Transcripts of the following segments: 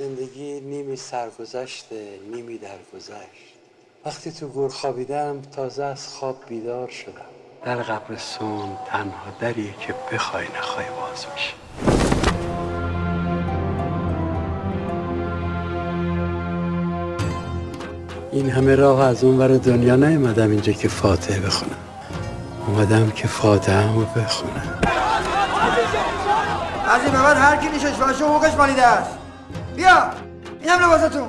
زندگی نیمی سرگذشته نیمی درگذشت وقتی تو گور خوابیدم تازه از خواب بیدار شدم در قبرستون تنها دریه که بخوای نخوای باز میشه این همه راه از اون ور دنیا نیومدم اینجا که فاتحه بخونم اومدم که فاتحه همو بخونم از این به بعد هر کی نیشش باشه حقوقش مالیده است بیا اینم لباستون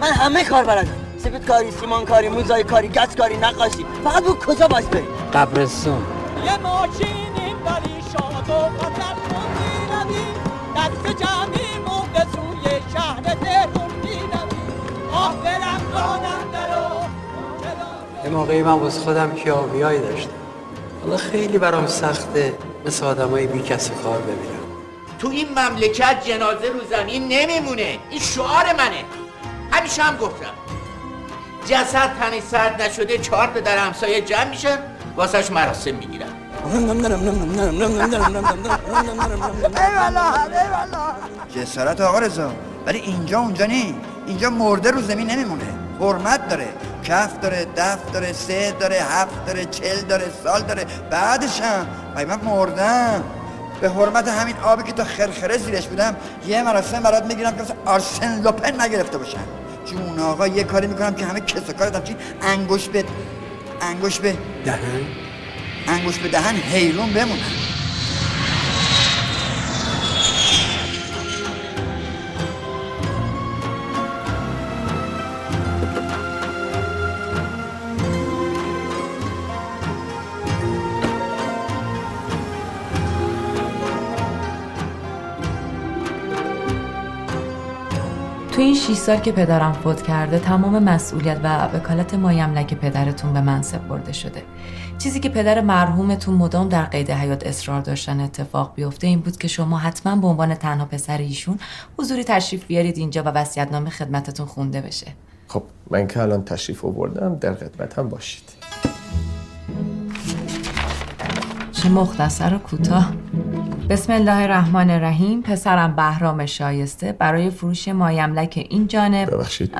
من همه کار بلدم. سفید کاری سیمان کاری موزای کاری گچ کاری نقاشی. فقط بود کجا باش بریم قبرستون یه ماشینیم ولی شاد و خطر می‌رویم دست جمعیم و به سوی شهر تهرون می‌رویم آه برم راننده رو یه موقعی من واسه خودم کیاویایی داشتم. حالا خیلی برام سخته مثل آدمای بی کس و کار ببینم. تو این مملکت جنازه رو زمین نمیمونه. این شعار منه. همیشه هم گفتم. جسد تنی سرد نشده چهار تا در همسایه جمع میشن واسهش مراسم می‌گیرن. جسارت آقا رضا ولی اینجا اونجا نی. اینجا مرده رو زمین نمیمونه. حرمت داره. کف داره دف داره سه داره هفت داره چل داره سال داره. بعدش هم. من مردم به حرمت همین آبی که تا خرخره زیرش بودم یه مراسم برات می‌گیرم که مثل آرسن لوپن نگرفته باشن جون آقا یه کاری می‌کنم که همه کس و کارت همچین انگوش به انگوش به دهن؟ انگوش به دهن حیرون بمونن. این 6 سال که پدرم فوت کرده تمام مسئولیت و وکالت مایملک پدرتون به من سپرده شده. چیزی که پدر مرحومتون مدام در قید حیات اصرار داشتن اتفاق بیفته این بود که شما حتما به عنوان تنها پسر ایشون حضوری تشریف بیارید اینجا و وصیت‌نامه خدمتتون خونده بشه. خب من که الان تشریف آوردم در خدمتم باشید. چه مختصر و کوتاه. بسم الله الرحمن الرحیم. پسرم بهرام شایسته برای فروش مایملک این جانب. ببخشید.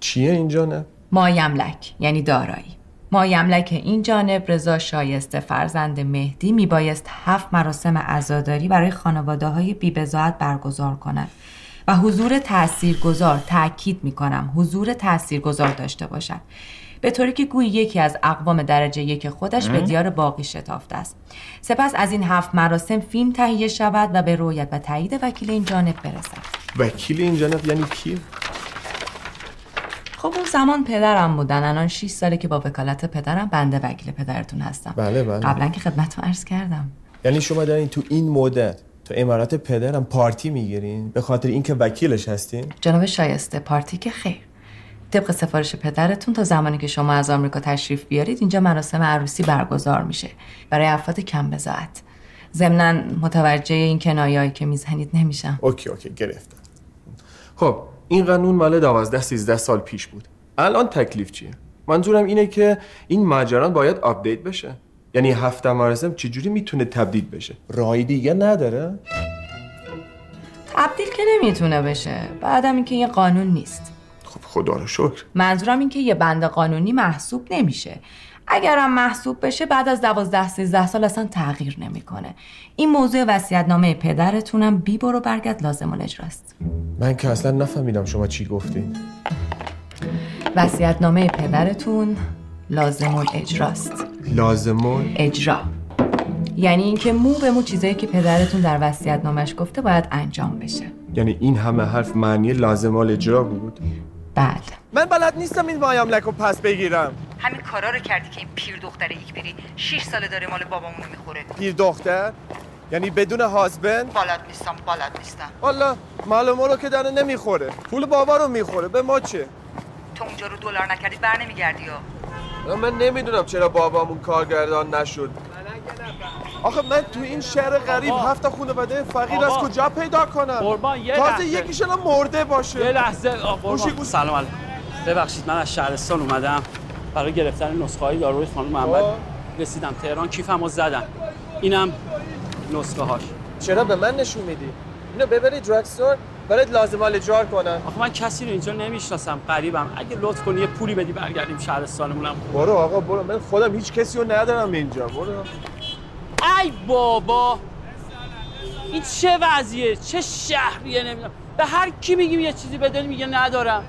چیه اینجا نه؟ مایملک یعنی دارایی. مایملک این جانب رضا شایسته فرزند مهدی میبایست هفت مراسم عزاداری برای خانواده های بیبزاعت برگزار کند و حضور تاثیرگذار تاکید می‌کنم حضور تاثیرگذار داشته باشد. به طوری که گویی یکی از اقوام درجه یک خودش به دیار باقی شتافته است. سپس از این هفت مراسم فیلم تهیه شود و به رویت و تایید وکیل این جانب برسد. وکیل این جناب یعنی کی؟ خب اون زمان پدرم بودن. الان 6 ساله که با وکالت پدرم بنده وکیل پدرتون هستم. بله بله. قبلا که خدمتتون عرض کردم. یعنی شما دارین تو این مدت تو امارات پدرم پارتی می‌گیرین؟ به خاطر اینکه وکیلش هستین؟ جناب شایسته پارتی که خیر. طبق سفارش پدرتون تا زمانی که شما از آمریکا تشریف بیارید اینجا مراسم عروسی برگزار میشه. برای افراد کم بضاعت. ضمنا متوجه این کنایه‌ای که می‌زنید نمیشم. OK OK گرفتم. خب این قانون مال 12 13 سال پیش بود. الان تکلیف چیه؟ منظورم اینه که این ماجران باید update بشه. یعنی هفته مراسم چجوری می‌تونه تبدیل بشه؟ راهی دیگه نداره. تبدیل که نمی‌تونه بشه. بعدم اینکه یه قانون نیست. خدا رو شکر. منظورم این که یه بند قانونی محسوب نمیشه. اگرم محسوب بشه بعد از دوازده سیزده سال اصلا تغییر نمی‌کنه. این موضوع وصیت‌نامه پدرتونم بی برو برگرد لازم اجراست. من که اصلا نفهمیدم شما چی گفتین وصیت‌نامه پدرتون لازم اجراست. لازمون اجرا. یعنی اینکه مو به مو چیزایی که پدرتون در وصیت‌نامش گفته باید انجام بشه. یعنی این همه حرف معنی لازم اجرا بود؟ بله من بلد نیستم این مایملک رو پس بگیرم. همین کارا رو کردی که این پیر دختر یک بری 6 ساله داره مال بابامونو می‌خوره. پیر دختر؟ یعنی بدون هازبند بالاد نیستم بالاد نیستم. والا مال ما رو که داره نمی‌خوره. پول بابا رو می‌خوره. به ما چه؟ تو اونجا رو دلار نکردی بر نمیگردی ها. من نمی‌دونم چرا بابامون کارگردان نشد. آخه من تو این شهر غریب. هفت خانواده فقیر. از کجا پیدا کنم؟ قربان یه تازه لحظه. یکیشون هم مرده یه باشه لحظه. آقا گوشی قربان. سلام علیکم. ببخشید من از شهرستان اومدم. برای گرفتن نسخه های داروی خانم محمد آه. رسیدم تهران. کیفمو زدم. اینم نسخه هاش چرا به من نشون میدی؟ اینو ببری درگستور برات لازم اجرار کنن. آخه من کسی رو اینجا نمی‌شناسم قریبم اگه لطف کنی یه پولی بدی برگردیم شهرستانمونم. برو آقا برو. من خودم هیچ کسی رو ندارم اینجا. برو. ای بابا. این چه وضعیه؟ چه شهریه نمی‌دونم. به هر کی میگیم یه چیزی بدونی میگه ندارم.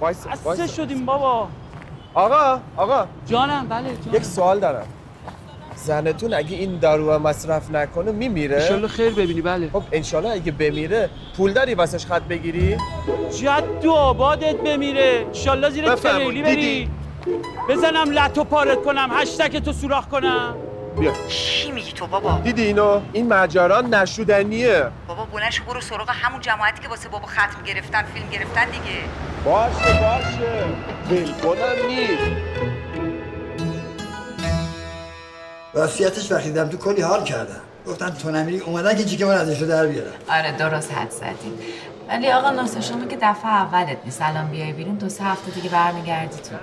وایس از چه شدیم بابا. آقا آقا. جانم بله جانم. یک سوال دارم. زنتون اگه این دارو رو مصرف نکنه میمیره؟ انشالله خیر ببینی بله. خب انشالله اگه بمیره پول داری واسش خط بگیری؟ جد و آبادت بمیره. انشالله زیر. تریلی بری؟ بزنم لت و پارت کنم هشتک تو سوراخ کنم. بیا. چی میگی تو بابا؟ دیدی اینو این ماجرا نشودنیه. بابا بلنش برو سراغ همون جماعتی که واسه بابا ختم گرفتن فیلم گرفتن دیگه. باشه باشه. ول کنم نیست. وصیتش وقتی دیدم تو کلی حال کردم. گفتن تو نمیری اومدن که جیک من ازش رو در بیارن. آره درست حد زدین ولی آقا ناصر شما که دفعه اولت نیست الان بیای بیرون دو سه هفته دیگه برمیگردی تو.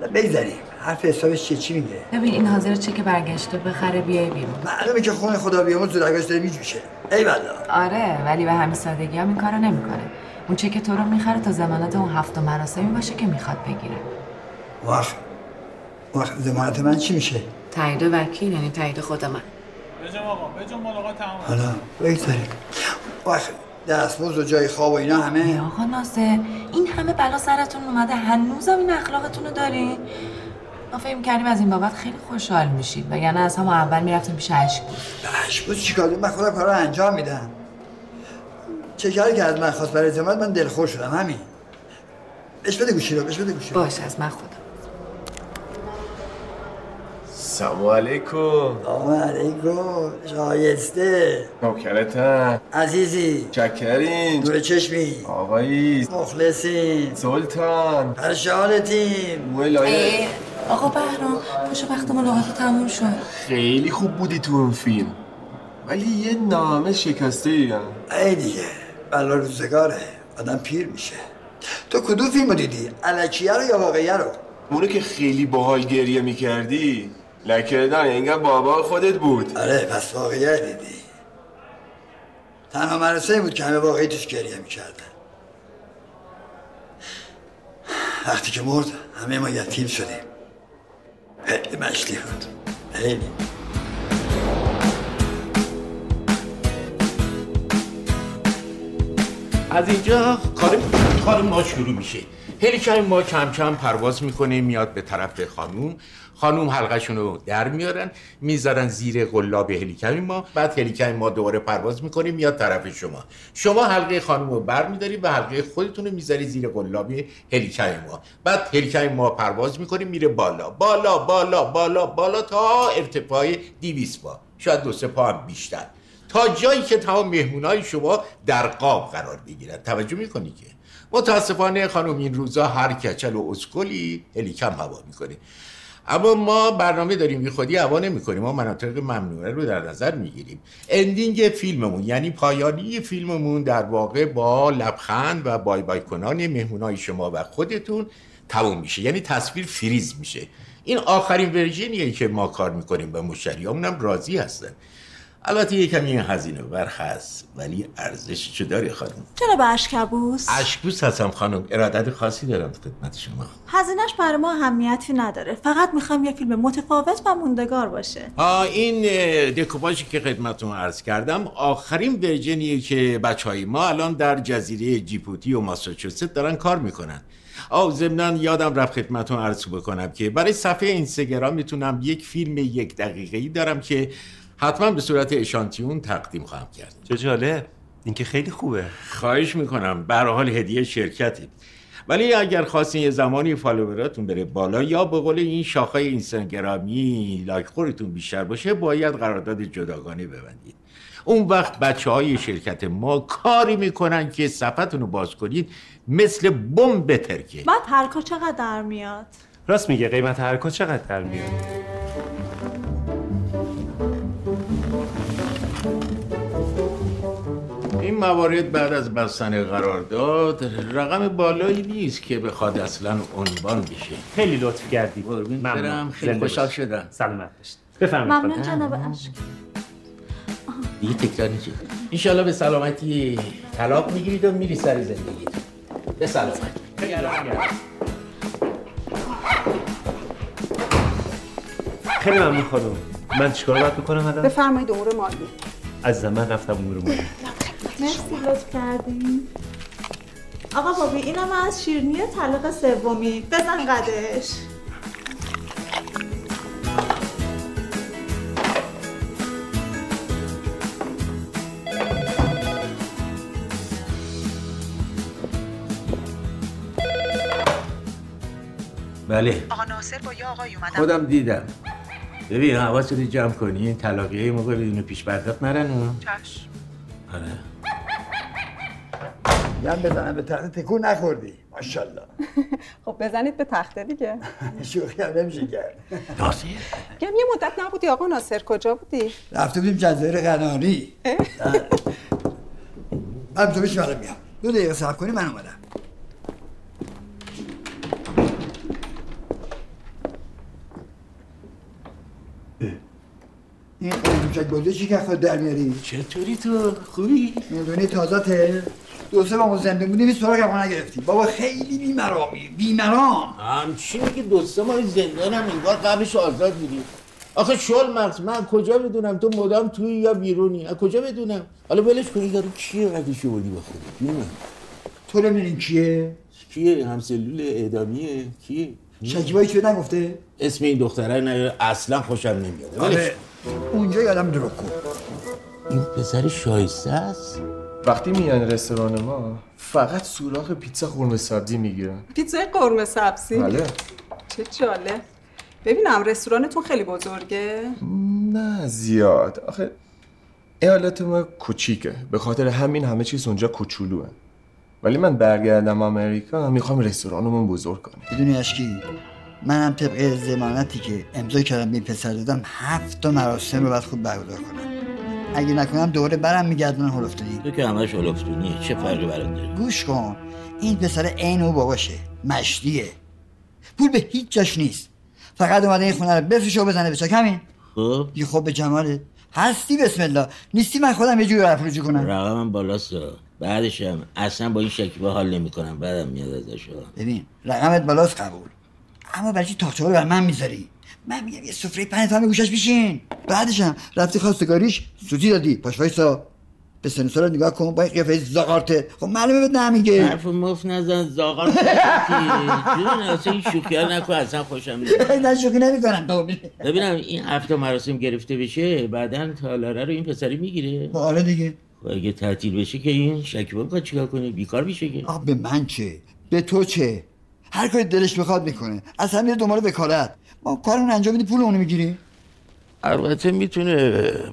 حالا بگذاریم حرف حسابش چیه؟ چی میگه؟ ببین این حاضر چک برگشته. بخره بیای بیرون. معلومه که خون خدا بیاموز زورگاش داره میجوشه. ای بلا آره ولی به همین سادگی هم این کارو نمی‌کنه. اون چک تو رو می‌خره تا زمانت اون هفت مراسمی باشه که می‌خواد بگیره. وقت وقت زمانت من چی میشه؟ تایید وکیل یعنی تایید خود من. حالا بگذاریم. وقت دستموز و جای خواب و اینا ای همه آقا ناصر این همه بلا سرتون اومده. هنوزم این اخلاقتون رو دارین ما فکر کردیم از این بابت خیلی خوشحال میشید وگرنه از همون اول می‌رفتیم پیش اشک بود بهش بود چیکار؟ من خودم کارا رو انجام میدم. چه کاری که از من خواست؟ برای ازدواج من دلخور شدم همین. بهش بده گوشی رو بهش بده گوشی رو. باش از من خودم. سلام علیکم. سلام علیکم. شایسته. نوکرتم عزیزی. چکرین نور چشمی. آقایی. مخلصی سلطان. پرشانتیم موی لایه. اه، آقا بهرام پاشو وقت ملاقات تموم شد. خیلی خوب بودی تو اون فیلم. ولی یه نامه شکسته ایم ای دیگه بلا روزگاره. آدم پیر میشه. تو کدوم فیلمو دیدی؟ علکیه رو یا واقعیه رو؟ اونو که خیلی باحال گریه می‌کردی. لکردن انگار بابا خودت بود. آره پس واقعیه دیدی. تنها مرسه بود که همه واقعی توش گریه می‌کردن. وقتی که مرد همه ما یتیم شدیم. خیلی مشتی بود. خیلی. از اینجا کار کار ما شروع میشه. هلیکوپتر ما کم کم پرواز می‌کنه میاد به طرف خانوم. خانوم حلقشون رو در میارن می‌ذارن زیر قلاب هلیکوپتر ما بعد هلیکوپتر ما دوباره پرواز می‌کنه میاد طرف شما. شما حلقه خانوم رو بر میداری و حلقه خودتون رو می‌ذاری زیر قلاب هلیکوپتر ما. بعد هلیکوپتر ما پرواز می‌کنه میره بالا. بالا بالا بالا بالا تا ارتفاع 200 پا شاید دو سه پا هم بیشتر. تا جایی که تمام مهمونای شما در قاب قرار بگیرن. توجه می‌کنی که؟ متاسفانه خانم این روزا هر کچل و اسکلی هلیکم هوا می‌کنه. اما ما برنامه داریم بی خودی هوا نمی‌کنیم. ما مناطق ممنوعه رو در نظر می‌گیریم. ending فیلممون یعنی پایانی فیلممون در واقع با لبخند و bye bye کنان مهمونای شما و خودتون تموم میشه. یعنی تصویر فریز میشه. این آخرین version یه که ما کار می‌کنیم و مشتریامون هم راضی هستن. البته یه کمی هزینه بر هست ولی ارزششو داره خانم؟ چرا به اشکبوس؟ اشکوس هستم خانم ارادت خاصی دارم خدمت شما. هزینهش برای ما اهمیتی نداره. فقط می‌خوایم یه فیلم متفاوت و موندگار باشه. آه این اه، دکوپاژی که خدمتتون عرض کردم آخرین ورژنیه که بچه های ما الان در جزیره جیبوتی و ماساچوست دارن کار می‌کنن. آه ضمنا یادم رفت خدمتتون عرض بکنم که برای صفحه اینستاگرام می‌تونم یک فیلم یک دقیقه‌ای دارم که حتما به صورت اشانتیون تقدیم خواهم کرد. چه جالب. این که خیلی خوبه. خواهش می‌کنم. به هر حال هدیه شرکتی. ولی اگر خواستین یه زمانی فالووراتون بره بالا یا به قول این شاخه اینستاگرامی لایک خورتون بیشتر باشه باید قرارداد جداگانه ببندید. اون وقت بچه های شرکت ما کاری می‌کنن که صفحتون رو باز کنید مثل بم بترکه بعد هرکا چقدر در میاد؟ راست میگه قیمت هر چقدر در میاد؟ این موارد بعد از بستن قرارداد رقم بالایی نیست که بخواد اصلا عنوان بشه. خیلی لطف کردی. ممنون. خیلی خوشحال. شدم. سلامت باشید بفرمایید ممنون. جناب اشک آها، دیگه تکرار نشه انشالله به سلامتی طلاق می‌گیرید و میری سر زندگی. به سلامت خیلی ممنون خانم. من چیکار باید بکنم الان؟ بفرمایید امور مالی. از من رفتم امور مالی. مرسی لطف کردین. آقا بابی اینم از شیرنی طلاق سومی. بزن قدش. بله. آقا ناصر با یه آقای اومدن خودم دیدم. ببین حواست رو جمع کنی؟ این طلاقی های موقع بدون پیش پرداخت نرن. چشم. آره. یم بزنم به تخت تکون نخوردی. ماشاءالله. خب بزنید به تخته دیگه. شوخی هم نمیشه کرد. ناصر. گم یه مدت نبودی آقا ناصر. کجا بودی؟ رفته بودیم جزایر قناری. من تو الان میام. دو دقیقه صبر کنی من اومدم. این قیمچک بازی چی که خود در میاری؟ چطوری تو؟ خوبی؟ می‌دونی تازه دو سه با ما زنده بودیم سراغ ما نگرفتیم بابا خیلی بیمرامی بیمرام. همچی میگه دو سه ماه زندانم انگار قبلش آزاد بودی. آخه شل مغز من کجا بدونم تو مدام توی یا بیرونی؟ از کجا بدونم؟ حالا ولش کن این یارو کیه؟ قدش بودی با خودت تو نمی‌دونی کیه؟ کیه؟ همسلول اعدامیه. کیه شکیبایی چیه نگفته؟ اسم این دختره نه اصلا خوشم نمیاد. ولش آره. اونجا یادم درو کن. این پسر شایسته است؟ وقتی میان رستوران ما فقط سوراخ پیتزا قرمه سبزی می‌گیرن. پیتزای قرمه سبزی؟ بله. چه جالب. ببینم رستورانتون خیلی بزرگه؟ نه زیاد. آخه ایالت ما کوچیکه. به خاطر همین همه چیز اونجا کوچولوه. ولی من برگردم آمریکا می‌خوام رستورانمون بزرگ کنم. بدونی اشکی؟ منم طبق زمانتی که امضا کردم به این پسر دادم هفت تا مراسم رو باید خود برگزار کنم. اگه نکنم دوباره برم میگردن هلفتونی تو که همش هلفتونیه چه فرقی برات داره؟ گوش کن. این پسر عین او باباشه. مشتیه پول به هیچ جاش نیست. فقط اومده این خونه رو بفروشه و بزنه به چاک همین. خب. بی خب به جمالت هستی بسم الله. نیستی من خودم یه جوری رفت رجوع کنم. رقمم بالاست. بعدش هم. اصلا با این شکیبا حال نمی‌کنم. بعدم میاد ازش. ببین رقمت بالاست قبول. اما برای چی تاخچه رو بر من می‌ذاری؟ من میگم یه سفره پنج تا گوشش بشین. بعدش هم رفتی خواستگاریش سوتی دادی. پاش وایسا. به سن سالت نگاه کن. با این قیافه زاغارته. خب معلومه بهت نمیگه. حرف مفت نزن. زاغار جون اصلا این شوخی ها نکن. اصلا خوشم نمیاد. نه شوخی نمی‌کنم. ببینم این هفته مراسم گرفته بشه بعدا تالاره رو این پسری می‌گیره. آره دیگه. خب اگه تعطیل بشه که این شکیبا می‌خواد چیکار کنه بیکار میشه که. آه به من چه؟ به تو چه؟ هر کاری دلش بخواد می‌کنه. اصلا میره دنبال وکالت. ما کارمون انجام میدی پول اونو می‌گیری؟ البته می‌تونه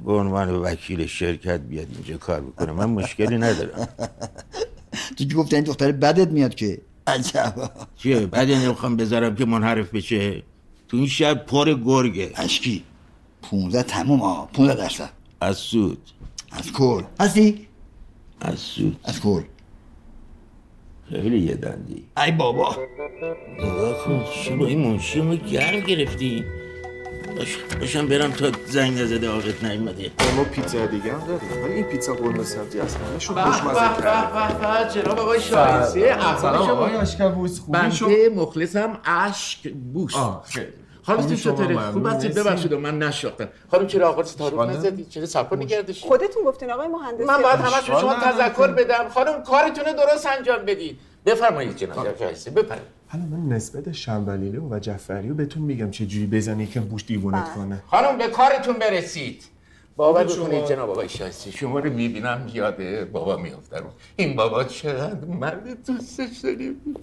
به عنوان وکیل شرکت بیاد اینجا کار بکنه. من مشکلی ندارم. تو که گفته این دختر بدت میاد که؟ عجب. چیه؟ بعد نمی‌خوام بذارم که منحرف بشه؟ تو این شهر پر گرگه. اشکی. 15 تموم ها 15 درصد. از سود. از کل. هستی؟ از سود. از کل. خیلی یه دندی ای بابا. نگاه کن چه با این منشی ما گرم گرفتی. باش باشم برم تا زنگ نزده آقت نیومده. ما پیتزا دیگه هم داریم. ولی این پیتزا قرمه سبزی از همه‌شون به خوشمزه به جناب آقای شایسته سلام آقای شما. اشکبوس خوبی؟ شما بنده مخلصم اشک بوس. آه خیلی. چطوره؟ ممنون، خوب هستید. ببخشید من نشاختم خانم چرا آقا تعارف اشکال نزدی چرا صفا نگردش. خودتون گفتین آقای مهندس من باید همش به شما. تذکر بدم. خانم کارتون رو درست انجام بدید بفرمایید جناب شایسته بفرمایید. حالا من نسبت شنبلیله و جعفری رو بهتون میگم چه جوری بزنی که بوش دیوونت کنه. خانم به کارتون برسید. باور بکنید جناب آقای شایسته شما رو می‌بینم یاد بابا میافتم این بابا چقدر مرد دوستش داریم.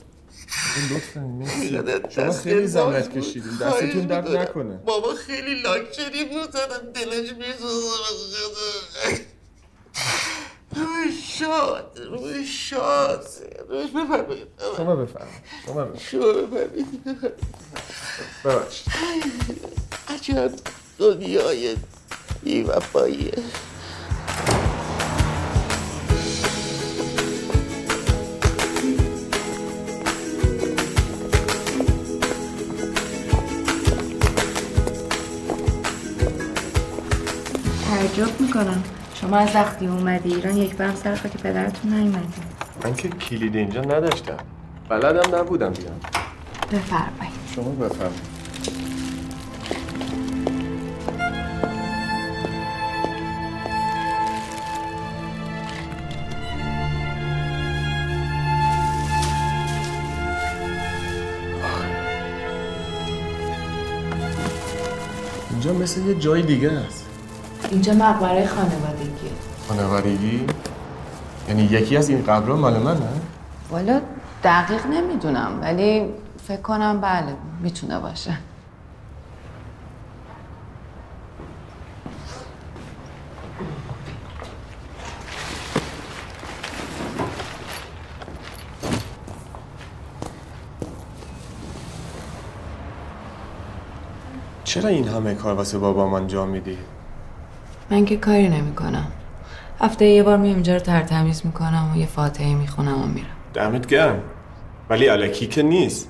شما خیلی زحمت. کشیدین. خواهش دستتون درد. نکنه. بابا خیلی لاکچری بود دلش میسوزه روی شاد. روی شاد. روی بفرمایید. شما بفرمایید. شما بفرمایید بفرمایید ببخشید. عجب دنیای بی تعجب می‌کنم. شما از وقتی اومدی ایران یک برم سر خاک پدرتون نیومدی. من که کلید اینجا نداشتم. بلدم نبودم بیام. بفرمایید. شما بفهم اینجا مثل یه جای دیگه است. اینجا مقبره خانوادگیه خانوادگی؟ یعنی یکی از این قبرها مال منه؟ والا دقیق نمی‌دونم ولی فکر کنم بله می‌تونه باشه. چرا این همه کار واسه بابام انجام میدی؟ من که کاری نمی‌کنم. هفته یه بار میام اینجا رو ترتمیز می‌کنم و یه فاتحه می‌خونم و میرم. دمت گرم. ولی علکی که نیست.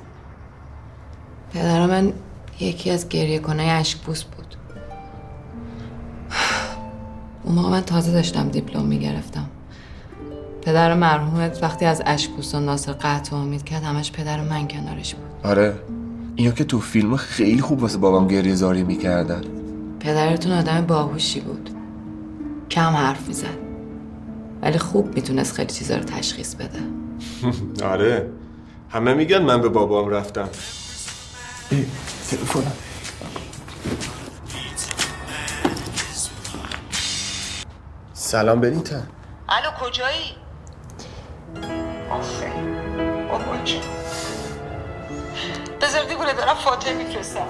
پدر من یکی از گریه کنه اشکبوس بود. اون موقع من تازه داشتم دیپلم می‌گرفتم. پدر مرحومت وقتی از اشکبوس و ناصر قطع امید کرد همش پدر من کنارش بود. آره. اینو که تو فیلم خیلی خوب واسه بابام گریه زاری می‌کردن. پدرتون آدم باهوشی بود. کم حرف می‌زد. ولی خوب می‌تونست خیلی چیزا رو تشخیص بده. آره. همه میگن من به بابام رفتم. ای، تلفنم سلام بنیتا. الو کجایی؟ آفرین. بابا بذار دیگونه دارم فاتحه میفرستم.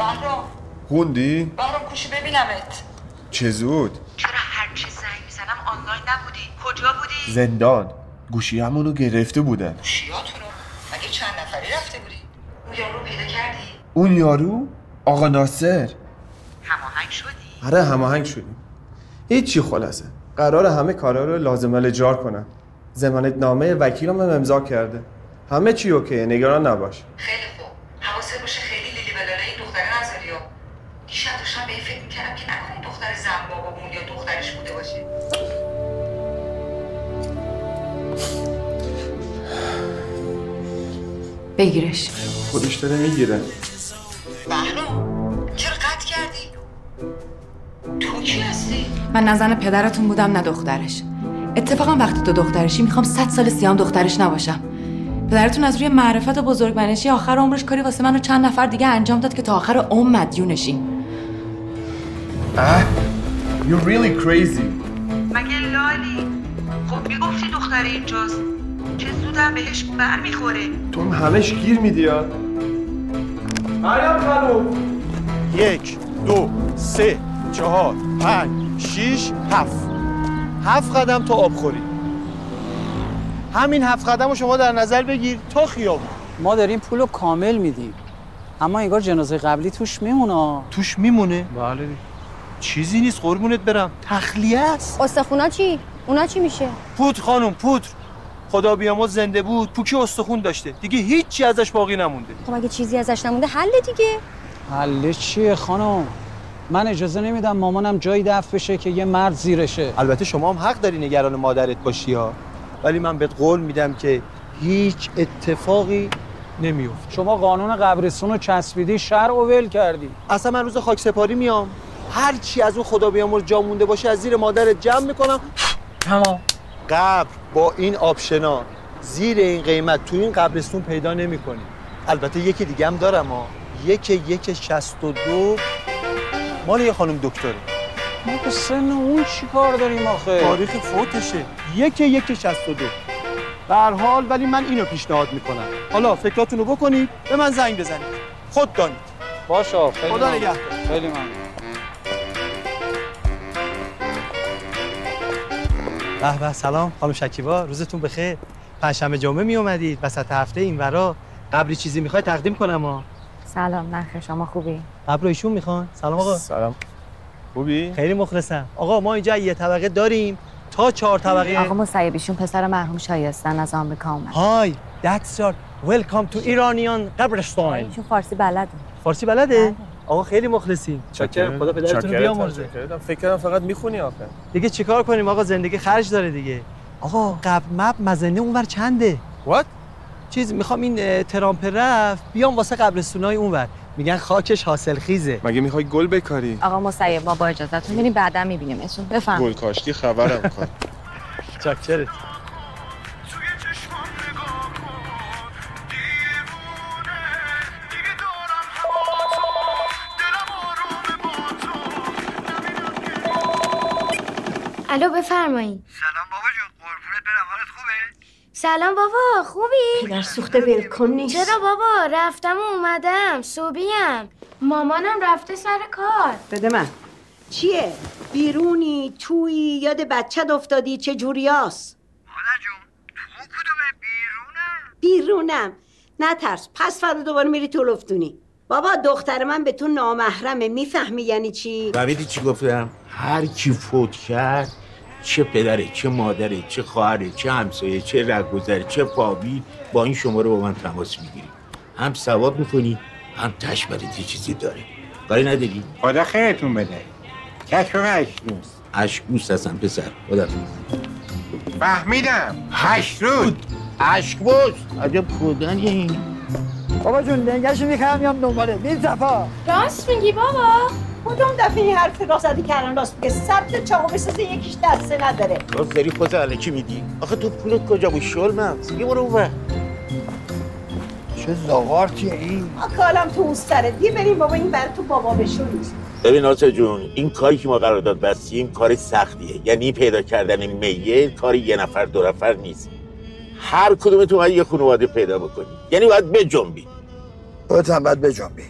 بهرام. خوندی؟ بهرام کوشی ببینمت. چه زود؟ چرا هرچی زنگ می‌زنم آنلاین نبودی؟ کجا بودی؟ زندان. گوشی همونو گرفته بودن. گوشیاتونو مگه چند نفری رفته بودی؟ اون یارو رو پیدا کردی؟ اون یارو؟ آقا ناصر. هماهنگ شدی؟ آره هماهنگ شدیم. هیچی خلاصه. قرار همه کارا رو لازم الجار کنم زمانت نامه وکیلم هم امضا کرده. همه چی اوکیه نگران نباش. خیلی خوب. حواست باشه بگیرش. خودش داره می‌گیره. بهرام چرا قطع کردی؟ تو کی هستی؟ من نه زن پدرتون بودم نه دخترش. اتفاقا وقتی تو دخترشی می‌خوام صد سال سیام دخترش نباشم. پدرتون از روی معرفت و بزرگمنشی آخر عمرش کاری واسه من و چند نفر دیگه انجام داد که تا آخر عمر مدیونشیم. اه؟ You're really crazy. مگه لالی؟ خب می‌گفتی دختر اینجاست. چه زودم بهش بر می‌خوره تو هم همش گیر میدی ها مریم خانوم یک دو سه چهار پنج شیش هفت. هفت قدم تا آب خوری. همین هفت قدم رو شما در نظر بگیر تا خیابون. ما داریم پول رو کامل میدیم. اما انگار جنازه قبلی توش میمونه. توش میمونه؟ بله. چیزی نیست قربونت برم. تخلیه است. استخونا چی؟ اونا چی میشه؟ پودر خانم پودر خدا بیامرز زنده بود. پوکی استخون داشته. دیگه هیچی ازش باقی نمونده. خب اگه چیزی ازش نمونده حل دیگه. حله چیه خانم؟ من اجازه نمیدم مامانم جایی دفن بشه که یه مرد زیرشه. البته شما هم حق داری نگران مادرت باشی ها. ولی من بهت قول میدم که هیچ اتفاقی نمیفته. شما قانون قبرستون رو چسبیدی شرع و ول کردی. اصلا من روز خاک سپاری میام. هر چی از اون خدا بیامرز جا مونده باشه از زیر مادرت جمع می‌کنم. تمام. قبر با این آبشنا زیر این قیمت تو این قبرستون پیدا نمی‌کنی. البته یکی دیگه هم دارم ها. یک یک شست و دو. مال یه خانم دکتره. ما به سن اون چی کار داریم آخه؟ تاریخ فوتشه. یک یک شست و دو. حال ولی من اینو پیشنهاد می‌کنم. حالا فکراتون رو بکنید به من زنگ بزنید. خود دانید. باشه خیلی خدا. نگهدار. خیلی ممنون. به به سلام. خانم شکیبا روزتون بخیر. پنجشنبه جمعه می اومدید. وسط هفته این ورا. قبلی چیزی می‌خوای تقدیم کنم ها؟ سلام نخیر شما خوبی؟ قبر رو ایشون می‌خوان. سلام آقا. سلام. خوبی؟ خیلی مخلصم. آقا ما اینجا یه طبقه داریم. تا چهار طبقه. آقا مسیب ایشون پسر مرحوم شایستن از آمریکا اومد. های that's your welcome to ایرانیان قبرستان. ایشون فارسی بلده. فارسی بلده؟ آقا خیلی مخلصیم. چاکر خدا پدرتون بیامرزه. فکر کردم فقط می‌خونی آخه. دیگه چیکار کنیم آقا؟ زندگی خرج داره دیگه. آقا قبل مپ مزنه اونور چنده؟ What؟ چیز می‌خوام این ترامپ رفت بیام واسه قبرستونای اونور. میگن خاکش حاصل خیزه مگه می‌خوای گل بکاری؟ آقا ما با اجازهتون. میریم بعدا می‌بینیم اسم بفهم گل کاشتی خبرم کن. چاکرت. الو بفرمایید سلام بابا جون قربونت برم حالت خوبه؟ سلام بابا خوبی؟ پدر سوخته ولکن نیست. چرا بابا؟ رفتم و اومدم صبحیم. مامانم رفته سر کار. بده من. چیه؟ بیرونی توی یاد بچه افتادی چه جوریاس مادر جون تو کدومه؟ بیرونم؟ بیرونم. نترس پس فردا دوباره میری تو لفتونی. بابا دختر من به تو نامحرمه می‌فهمی یعنی چی؟ فهمیدی چی گفتم؟ هر کی فوت کرد چه پدره چه مادره چه خواهره چه همسایه چه رگگذر چه فامیل با این شماره با من تماس می‌گیری هم ثواب می‌کنی هم تش برات یه چیزی داره. کاری نداری؟ خدا خیرتون بده. کشف اشکوس اشکوس هستم پسر. خدا فهمیدم. هشت رود اشکبوس عجب کودنی این. بابا جون لنگشو می‌خوام میام دنباله بین صفا. راست میگی بابا. کدوم دفعه این حرف را زدی کردن راست میگه؟ سبت چاقو بسازه یکیش دسته نداره. راز داری خود علکی میدی؟ آخه تو پولت کجا بود؟ شل مغز. یه برو اون چه زاغارتیه این؟ کالم تو اون سره. دیگه بریم بابا این بر تو بابا بشو نیست. ببین آسا جون این کاری که ما قرارداد بستیم کار سختیه. یعنی پیدا کردن میه کار یه نفر دو نفر نیست. هر کدوم تو باید یه خانواده پیدا بکنی یعنی باید بجنبی خودت هم باید بجنبی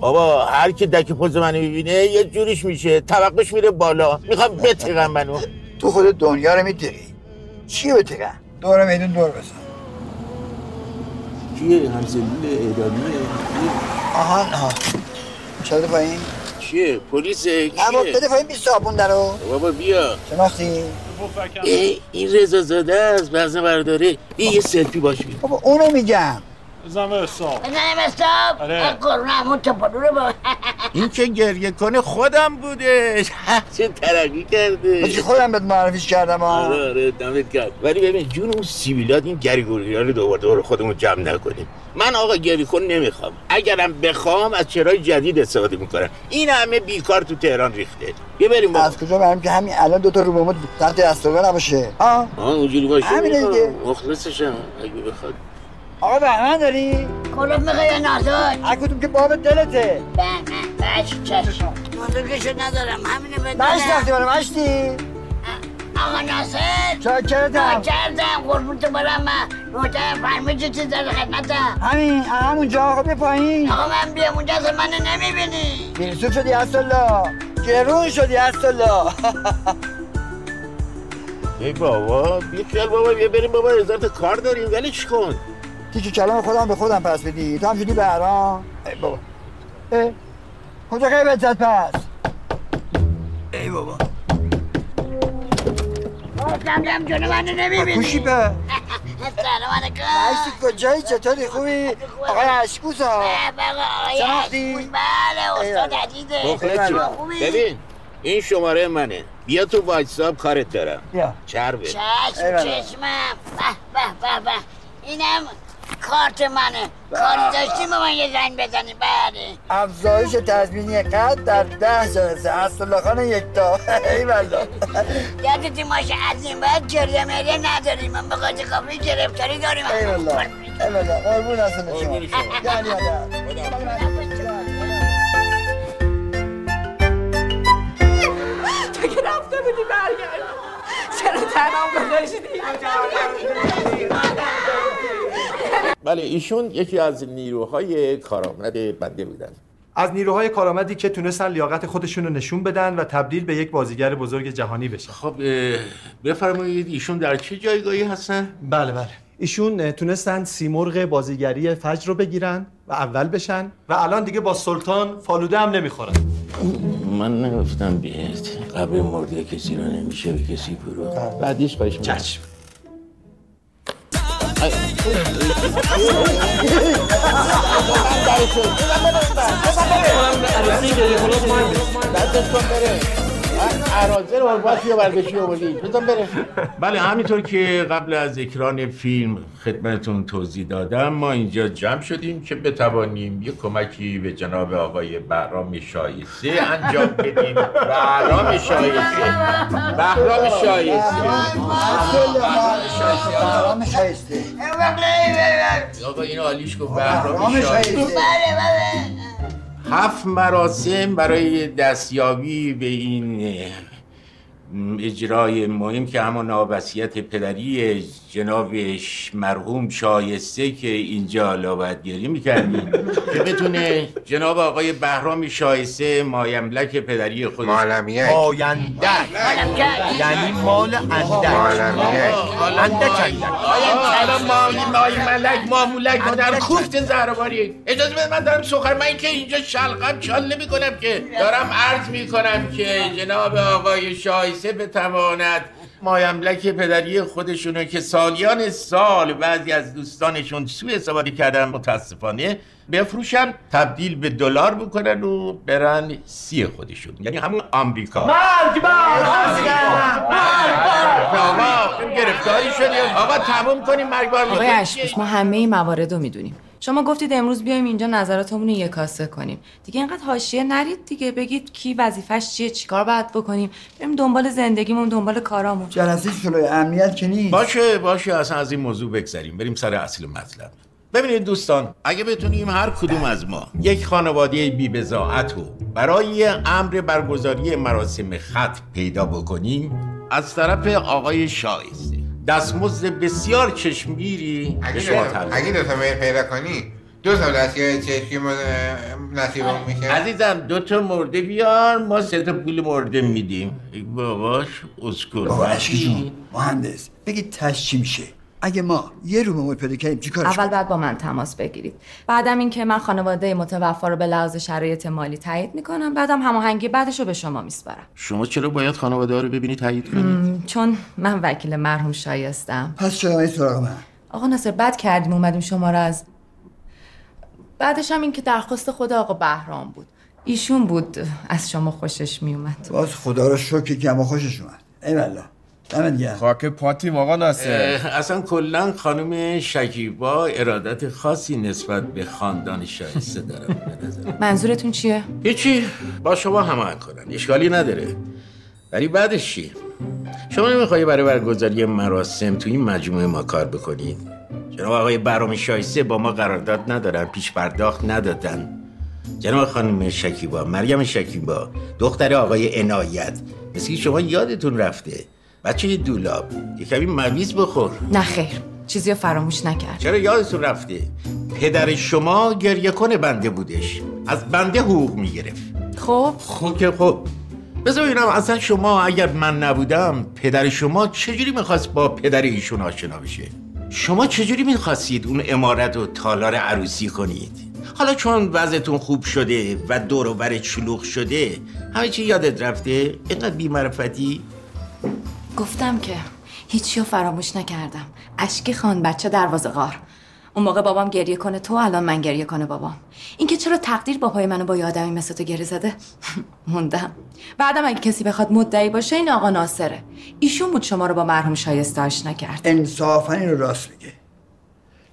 بابا هر کی دک پوز منو می‌بینه یه جوریش میشه. طبقش میره بالا. می‌خوام بتیغم منو. تو خودت دنیا رو میتیقی چی بتیقن دور میدون دور بزن. کیه همزلیل اعدامیه آها آها. شده پایین؟ چیه؟ پلیسه؟ نه بابا کیه؟ بده پایین بیست صابون درو. بابا بیا. شناختی ای، این رضا زاده است وزن برداره. بیا یه سلفی باش. بیا بابا اونو میگم. بزن به حساب. بزنیم استاب آره. قرون همون تپانو رو با این که گریه کنه خودم بودش. چه ترقی کرده. بچه خودم بهت معرفیش کردم ها آره آره دمت کرد ولی ببین جون اون سیویلات این گریگوری رو دوباره دور خودمون جمع نکنیم. من آقا گریه کن نمی‌خوام. اگرم بخوام از چرای جدید استفاده می‌کنم. این همه بیکار تو تهران ریخته. بیا بریم از کجا برم؟ که همین الان دوتا روبمو تحت دستگاه نباشه. ها آه اونجوری باشه. همینه دیگه. مخلصشم اگه بخواد. آقا بهمن داری؟ کلوب می‌خوای یا نازک؟ هر کدوم که باب دلته. بهمن بچ چشم. نازکشو ندارم همینه بدونم نشناختی منو مشتی؟ آقا ناصر چاکرتم چاکرتم قربون تو برم من. روتر فرمی چه چیز داره خدمتم؟ همین همونجا آقا بیا پایین. آقا من بیام اونجا اصلا من نمی‌بینی. بیرسوب شدی هستالله گرون شدی هستالله ای بابا بیا خیال بابا بیا بریم بابا ازارت کار داریم. ولی چی کن. تیکه کلام خودم به خودم پس بدی. تو هم شدی بهرام؟ ای بابا. اه. کجا غیبت زد پس؟ ای بابا. گفتم جم جلو من نمی‌بینی. کوشی به. سلام علیکم. مشتی کجایی؟ چطوری؟ خوبی؟ آقای اشکوس ها آقای شناختی؟ بله استاد عزیزه. خوبی؟ ببین این شماره منه. بیا تو واتساپ کارت دارم. بیا. چربه. چشم. چشمم. به به به به. اینم کارت منه. کاری داشتیم به من یه زنگ بزنی بله. افزایش تضمینی قد در ده جلسه اصلا خان یکتا. ای والله. یادتی ماشه از این بعد گریه مریه نداریم. من به قاضی کافی گرفتاری داریم. ای والله. ای والله. قربون اصلا شما. یعنی تو که رفته بودی برگرد چرا تنم گذاشتی؟ بله ایشون یکی از نیروهای کارآمد بنده بودن. از نیروهای کارآمدی که تونستن لیاقت خودشون رو نشون بدن و تبدیل به یک بازیگر بزرگ جهانی بشن. خب بفرمایید ایشون در چه جایگاهی هستن؟ بله بله. ایشون تونستن سیمرغ بازیگری فجر رو بگیرن و اول بشن و الان دیگه با سلطان فالوده هم نمی‌خورن. من نگفتم بیاد قبر مرده کسی رو نمیشه به کسی برو. بعدیش خواهش می‌کنم. چشم عراضه رو باید بیا برداشتی آوردی. بزن بره بله همینطور که قبل از اکران فیلم خدمتتون توضیح دادم ما اینجا جمع شدیم که بتوانیم یک کمکی به جناب آقای بهرام شایسته انجام بدیم. بهرام شایسته. بهرام شایسته. بهرام شایسته. آقا این عالیش گفت. بهرام شایسته. هفت مراسم برای دستیابی به این اجرای مهم که همون نابسیت پدری جناب مرحوم شایسته که اینجا لاودگیری می‌کردیم. که بتونه جناب آقای بهرام شایسته مایملک پدری خودش مالمیک. مایندک یعنی مال اندک. مالمیک. اندک اندک. الان مالی مای ملک مامولک در کوفت زهرباری. اجازه بده من دارم سخن من که اینجا شلقم چال نمی کنم که. دارم عرض می کنم که جناب آقای شایسته بتواند مایملک پدری خودشونو که سالیان سال بعضی از دوستانشون سوء استفاده کردن متاسفانه بفروشن تبدیل به دلار بکنن و برن سی خودشون. یعنی همون آمریکا. مرگ آقا گرفتاری شدیم آقا تموم کنیم مرگ بار آقای ما همه این موارد رو می‌دونیم. شما گفتید امروز بیایم اینجا نظراتمون رو یکاسه کنیم. دیگه اینقدر حاشیه نرید دیگه بگید کی وظیفش چیه چیکار باید بکنیم. بریم دنبال زندگیمون دنبال کارامون. جلسه شلوی امنیت که نیست. باشه باشه اصلا از این موضوع بگذریم. بریم سر اصل مطلب. ببینید دوستان اگه بتونیم هر کدوم از ما یک خانواده بی بزاعت رو برای امر برگزاری مراسم خط پیدا بکنیم از طرف آقای شایسته دستمزد بسیار چشمگیری به اگه شما اگه دو تا پیدا کنی دو تا دستگاه چشمی ما نصیبمون میشه. عزیزم دو تا مرده بیار ما سه تا پول مرده میدیم. باباش اسکول بابا جون مهندس بگید تش چی میشه. اگه ما یه رو ممول پیدا کردیم چی کارش اول بعد با من تماس بگیرید. بعدم اینکه من خانواده متوفا رو به لحاظ شرایط مالی تایید می‌کنم بعدم هماهنگی بعدش رو به شما میسپارم. شما چرا باید خانواده رو ببینی تایید کنید چون من وکیل مرحوم شایستم. پس چرا این سراغ من؟ آقا ناصر بد کردیم اومدیم شما رو از بعدش هم این که درخواست خود آقا بهرام بود. ایشون بود از شما خوشش میومد باز خدا رو شکر که اما خوشش اومد. ایوالا دمت گرم. خاک پاتیم آقا ناصر. اصلا کلا خانم شکیبا ارادت خاصی نسبت به خاندان شایسته دارم نظر منظورتون چیه؟ هیچی. با شما هماهنگ کنن اشکالی نداره. ولی بعدش چی؟ شما نمیخوایی برای برگزاری مراسم تو این مجموعه ما کار بکنید جناب آقای برام شایسته با ما قرارداد ندارن پیش پرداخت ندادن. جناب خانم شکیبا مریم شکیبا دختر آقای عنایت. مثل که شما یادتون رفته. بچه دولاب یه کمی مویز بخور. نه خیر چیزی رو فراموش نکرد. چرا یادتون رفته؟ پدر شما گریه کنه بنده بودش. از بنده حقوق می‌گرفت. خب؟ خب که خب. بذار ببینم اصلا شما اگر من نبودم پدر شما چجوری می‌خواست با پدر ایشون آشنا بشه؟ شما چجوری می‌خواستید اون امارت و تالار عروسی کنید؟ حالا چون وضعتون خوب شده و دور و بر شلوغ شده همه چی یادت رفته؟ اینقدر بیمعرفتی؟ گفتم که هیچی رو فراموش نکردم. اشکی خان بچه دروازه غار اون موقع بابام گریه کنه تو الان من گریه کنه بابام. اینکه چرا تقدیر با پای منو با یه آدمی مثل تو گره زده؟ موندم. بعدم اگه کسی بخواد مدعی باشه این آقا ناصره. ایشون بود شما رو با مرحوم شایسته آشنا کرد. انصافا این رو راست میگه.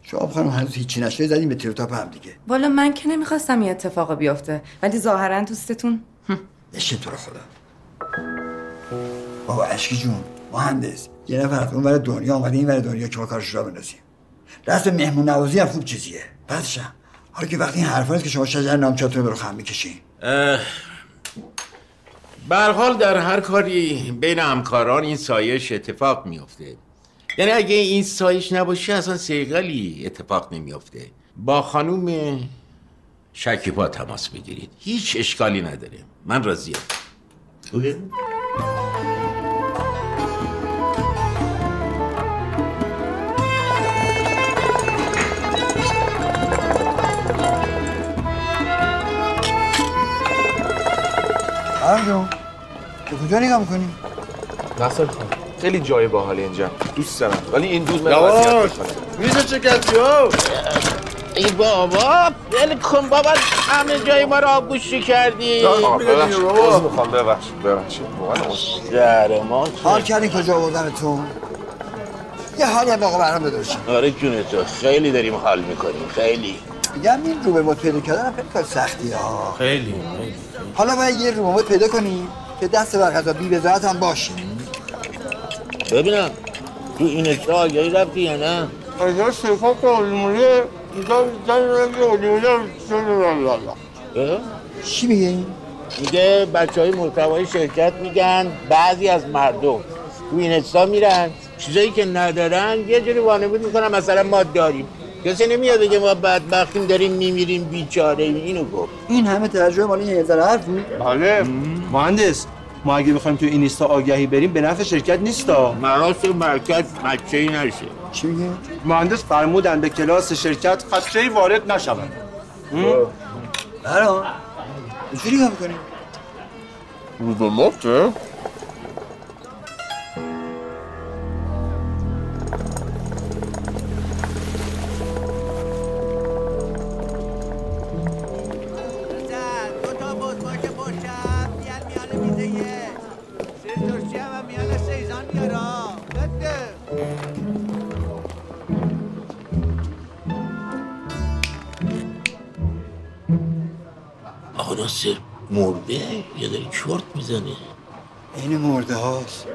شما خانم هنوز هیچی نشده زدیم به تیروتاپ هم دیگه. والا من که نمی‌خواستم این اتفاق بیفته ولی ظاهرا دوستتون؟ بشه تو رو خدا. بابا اشکی جون. مهندس. یه نفر از اون دنیا اومده این ور دنیا که ما کارش را بندازیم. رسم مهمون نوازی هم خوب چیزیه. بعدشم حالا که وقتی این حرفا که شما شجر نامچاتون رو خم می‌کشین. اه، به هر حال در هر کاری بین همکاران این سایش اتفاق میفته یعنی اگه این سایش نباشه اصلا سیغلی اتفاق نمیفته با خانوم شکیبا تماس بگیرید. هیچ اشکالی نداره. من راضیم. خوبه؟ جون به کجا نگاه می‌کنی؟ نصر خان خیلی جای باحالی اینجا دوست دارم ولی این دوز من میز شکستی ها؟ ای بابا ول کن بابا همه جای ما رو آبگوشی کردی. ببخشید عذر می‌خوام ببخشید ببخشید واقعا ما حال کردین کجا آوردمتون یه حالی هم واقعا برام بدوشم آره جون تو خیلی داریم حال می‌کنیم خیلی. میگم این روبه پیدا کردن هم خیلی کار سختی ها. خیلی خیلی حالا باید یه روبه پیدا کنیم که دست بر غذا بی بذات هم باشه ببینم تو این اشتا آگهی رفتی یا نه؟ اینجا سیفا که اه؟ چی میگه این؟ میگه بچه های محتوای شرکت میگن بعضی از مردم تو این اشتا میرن چیزایی که ندارن یه جوری وانمود می‌کنن مثلا ما داریم کسی نمیاد بگه ما بدبختیم داریم میمیریم بیچاره. اینو گفت. این همه ترجمه مال این ذره حرف بود. بله. مهندس ما اگه بخوایم تو این اینستا آگهی بریم به نفع شرکت نیستا. مراسم مرکز بچه ای نشه. چی میگه؟ مهندس فرمودن به کلاس شرکت خدشه ای وارد نشود. برام. چجوری نگاه می‌کنی؟ رو به مفته؟ مرده یا داری چرت می‌زنه این مرده هاست.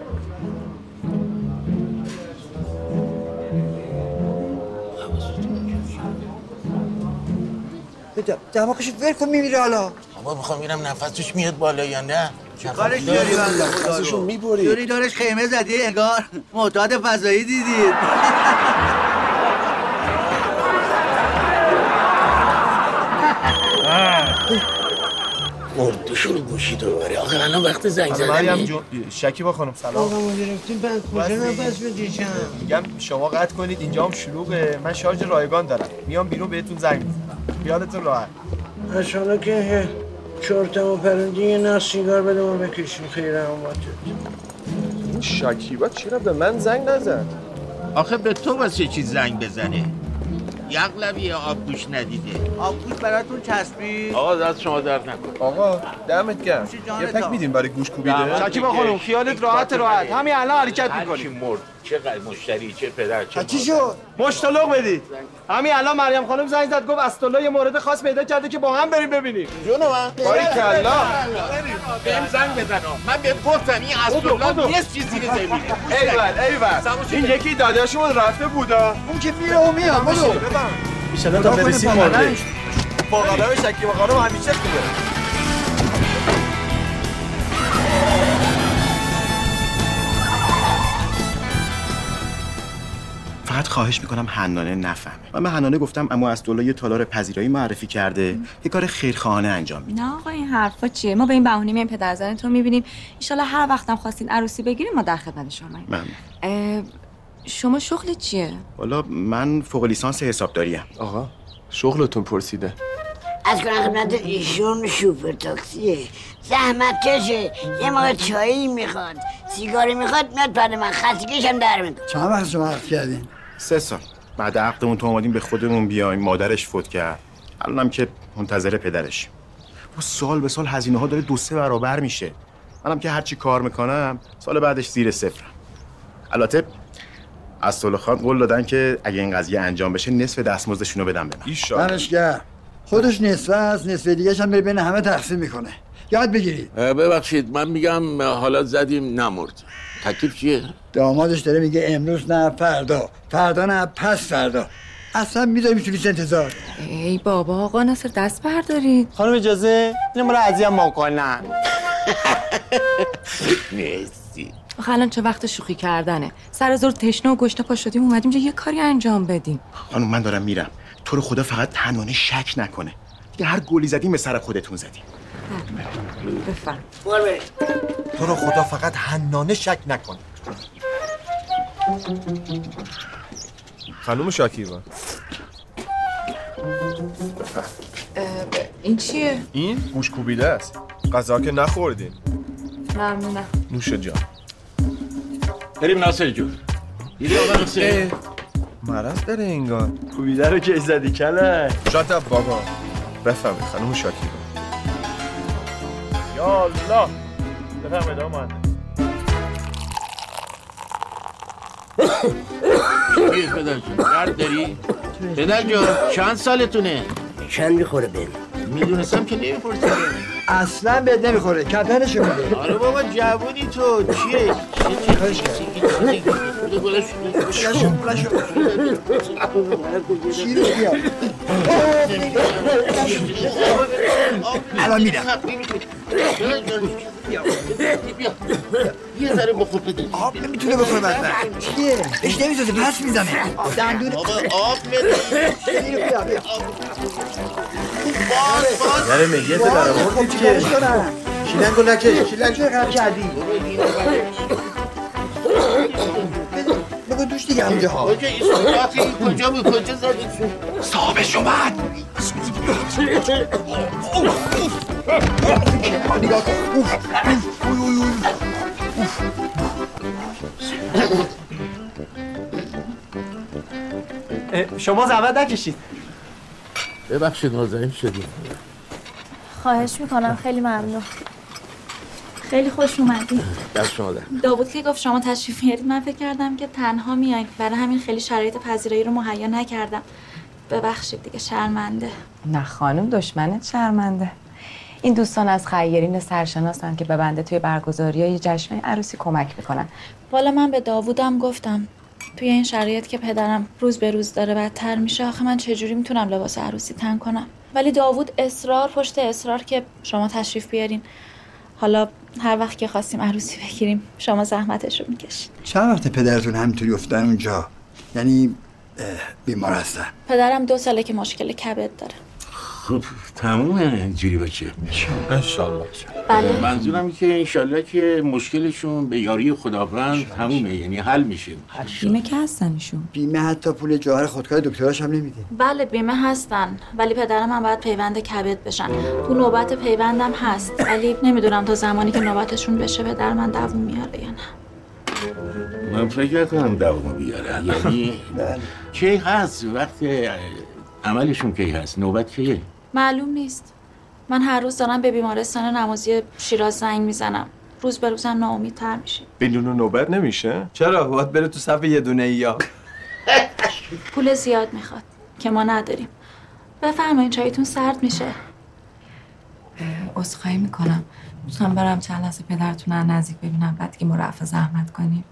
دماغش ول کن میمیره حالا. بابا می‌خوام میرم نفسش میاد بالا یا نه؟ کارش داری؟ نفسشو می‌بری. دوری دارش خیمه زدی انگار معتاد فضایی دیدید مردشون گوشی تو ببری. آخه الان وقت زنگ خانم مریم جون شکیبا خانم سلام. آقا ما گرفتیم بعد کجا نفس بکشم؟ میگم شما قطع کنید اینجا هم شلوغه. من شارژ رایگان دارم. میام بیرون بهتون زنگ می‌زنم. خیالتون راحت. اشالا که چرتم و پرندی یه نه سیگار بده ما بکشیم. خیره اومده این شکیبا چرا به من زنگ نزد؟ آخه به تو واسه چی زنگ بزنه؟ یغلبی آبگوش ندیده؟ آبگوش براتون چسبید؟ آقا دست شما درد نکن آقا دمت گرم. یه پک میدیم برای گوش کوبیده؟ شکیبا خانم خیالت راحت راحت. همین الان حرکت می‌کنیم. مرد. چقدر مشتری چه پدر چه چی. شد؟ مشتلق بدید همین الان مریم خانم زنگ زد گفت اسطولا یه مورد خاص پیدا کرده که با هم بریم ببینیم. جون من. باریکلا بهم زنگ بزن. من بهت گفتم این اسطولا بودو. نیست چیز زیر زمین ایول. ایول این یکی داداشمون رفته بودا. اون که میره و میاد بدو ایشالا تا برسیم مرده باقالا شکیبا خانم همیشه خوبه فقط خواهش می‌کنم حنانه نفهمه. من به حنانه گفتم اما از یه تالار پذیرایی معرفی کرده. یه کار خیرخواهانه انجام میده. نه آقا این حرفا چیه؟ ما به این بهونه میایم پدرزن تو می‌بینیم. ان هر وقتم خواستین عروسی بگیریم ما در خدمت شما شما شغل چیه؟ والا من فوق لیسانس حسابداریم آقا شغلتون پرسیده. از کنم خدمت ایشون شوفر تاکسیه. زحمت کشه. یه موقع چایی می‌خواد. سیگاری می‌خواد میاد پر من. خستگیش هم در می‌کنه. چند وقت شما عقد کردین؟ سه سال. بعد عقدمون تو اومدیم به خودمون بیایم. مادرش فوت کرد. الانم که منتظر پدرش. و سال به سال هزینه ها داره دو سه برابر میشه. منم که هرچی کار می‌کنم سال بعدش زیر صفرم. البته از خان قول دادن که اگه این قضیه انجام بشه نصف دستمزدشون رو بدم به من. خودش نصفه است نصفه دیگه هم بره بین همه تقسیم می‌کنه. یاد بگیرید. ببخشید من میگم حالا زدیم نمرد. تکلیف چیه؟ دامادش داره میگه امروز نه فردا. فردا نه پس فردا. اصلا می‌ذاری تولیس انتظار؟ ای بابا آقا ناصر دست بردارید. خانم اجازه؟ اینو مرا اذیت مکنن نیستی آخه الان چه وقت شوخی کردنه. سر زور تشنه و گشته پا شدیم اومدیم یه کاری انجام بدیم. خانم من دارم میرم. تو رو خدا فقط تنانه شک نکنه. دیگه هر گلی زدیم به سر خودتون زدیم. بفهم تو رو خدا فقط حنانه شک نکن. خانم شکیبا این چیه؟ این گوش کوبیده است. غذا که نخوردین. ممنونم. نوش جان. بریم ناصر جون. حسین مرض داره انگار. کوبیده رو که زدی کله شاید بابا بفهمید خانم شاکی یا الله بفرمایید آقا مهندس چیه پدر جون درد داری؟ پدر جون چند سالتونه؟ چند می‌خوره بهم می‌دونستم که نمی‌پرسی اصلا بهت نمی‌خوره کپنشو میده آره بابا جوونی تو چیه؟ الان میرم یه ذره بخور بده آب نمی‌تونه بخوره بدبخت چیه؟ بهش نمیزازه پس می‌زنه دندون آب بده یاره میگه تو در آورد چیکارش کنم شیلنگو نکش شیلنگ چه قرار کردی بگو دوش دیگه همونجا ها. کجا ایستگاهی کجا بود؟ کجا زدی؟ صاحبش اومد نگاه کن اوف اوف اوی اوی اوی شما زحمت نکشید. ببخشید نازنین شدی خواهش می‌کنم خیلی ممنون. خیلی خوش اومدی. دست شما در داوود که گفت شما تشریف میارید من فکر کردم که تنها میایین برای همین خیلی شرایط پذیرایی رو مهیا نکردم. ببخشید دیگه شرمنده. نه خانم دشمنت شرمنده. این دوستان از خیرین سرشناسن که به بنده توی برگزاری های جشن عروسی کمک می‌کنن. والا من به داوودم گفتم توی این شرایط که پدرم روز به روز داره بدتر میشه آخه من چجوری می‌تونم لباس عروسی تن کنم؟ ولی داوود اصرار پشت اصرار که شما تشریف بیارین. حالا هر وقت که خواستیم عروسی بگیریم شما زحمتش رو می‌کشین چند وقت پدرتون همینطوری افتادن اونجا؟ یعنی بیمار هستن. پدرم دو ساله که مشکل کبد داره. خب تمومه اینجوری باشه. انشالله بله. منظورم که انشالله که مشکلشون به یاری خداوند تمومه یعنی حل میشه. بیمه که هستن ایشون؟ بیمه حتی پول جواهر خودکار دکتراش هم نمیده. بله بیمه هستن. ولی پدرم هم باید پیوند کبد بشن. تو نوبت پیوندم هست. ولی نمی‌دونم تا زمانی که نوبتشون بشه پدر من دووم میاره یا نه. من فکر کنم دوام بیاره. یعنی کی هست؟ وقت عملشون کی هست؟ نوبت کیه؟ معلوم نیست. من هر روز دارم به بیمارستان نمازی شیراز زنگ می‌زنم. روز به روزم ناامیدتر میشه. بدون نوبت نمیشه؟ چرا؟ باید بره تو صف یه دونه یا. پول زیاد می‌خواد که ما نداریم. بفرمایید چایتون سرد میشه. عذرخواهی می‌کنم. دوستان برم چند لحظه پدرتون رو نزدیک ببینم بعد که مرفع زحمت کنیم.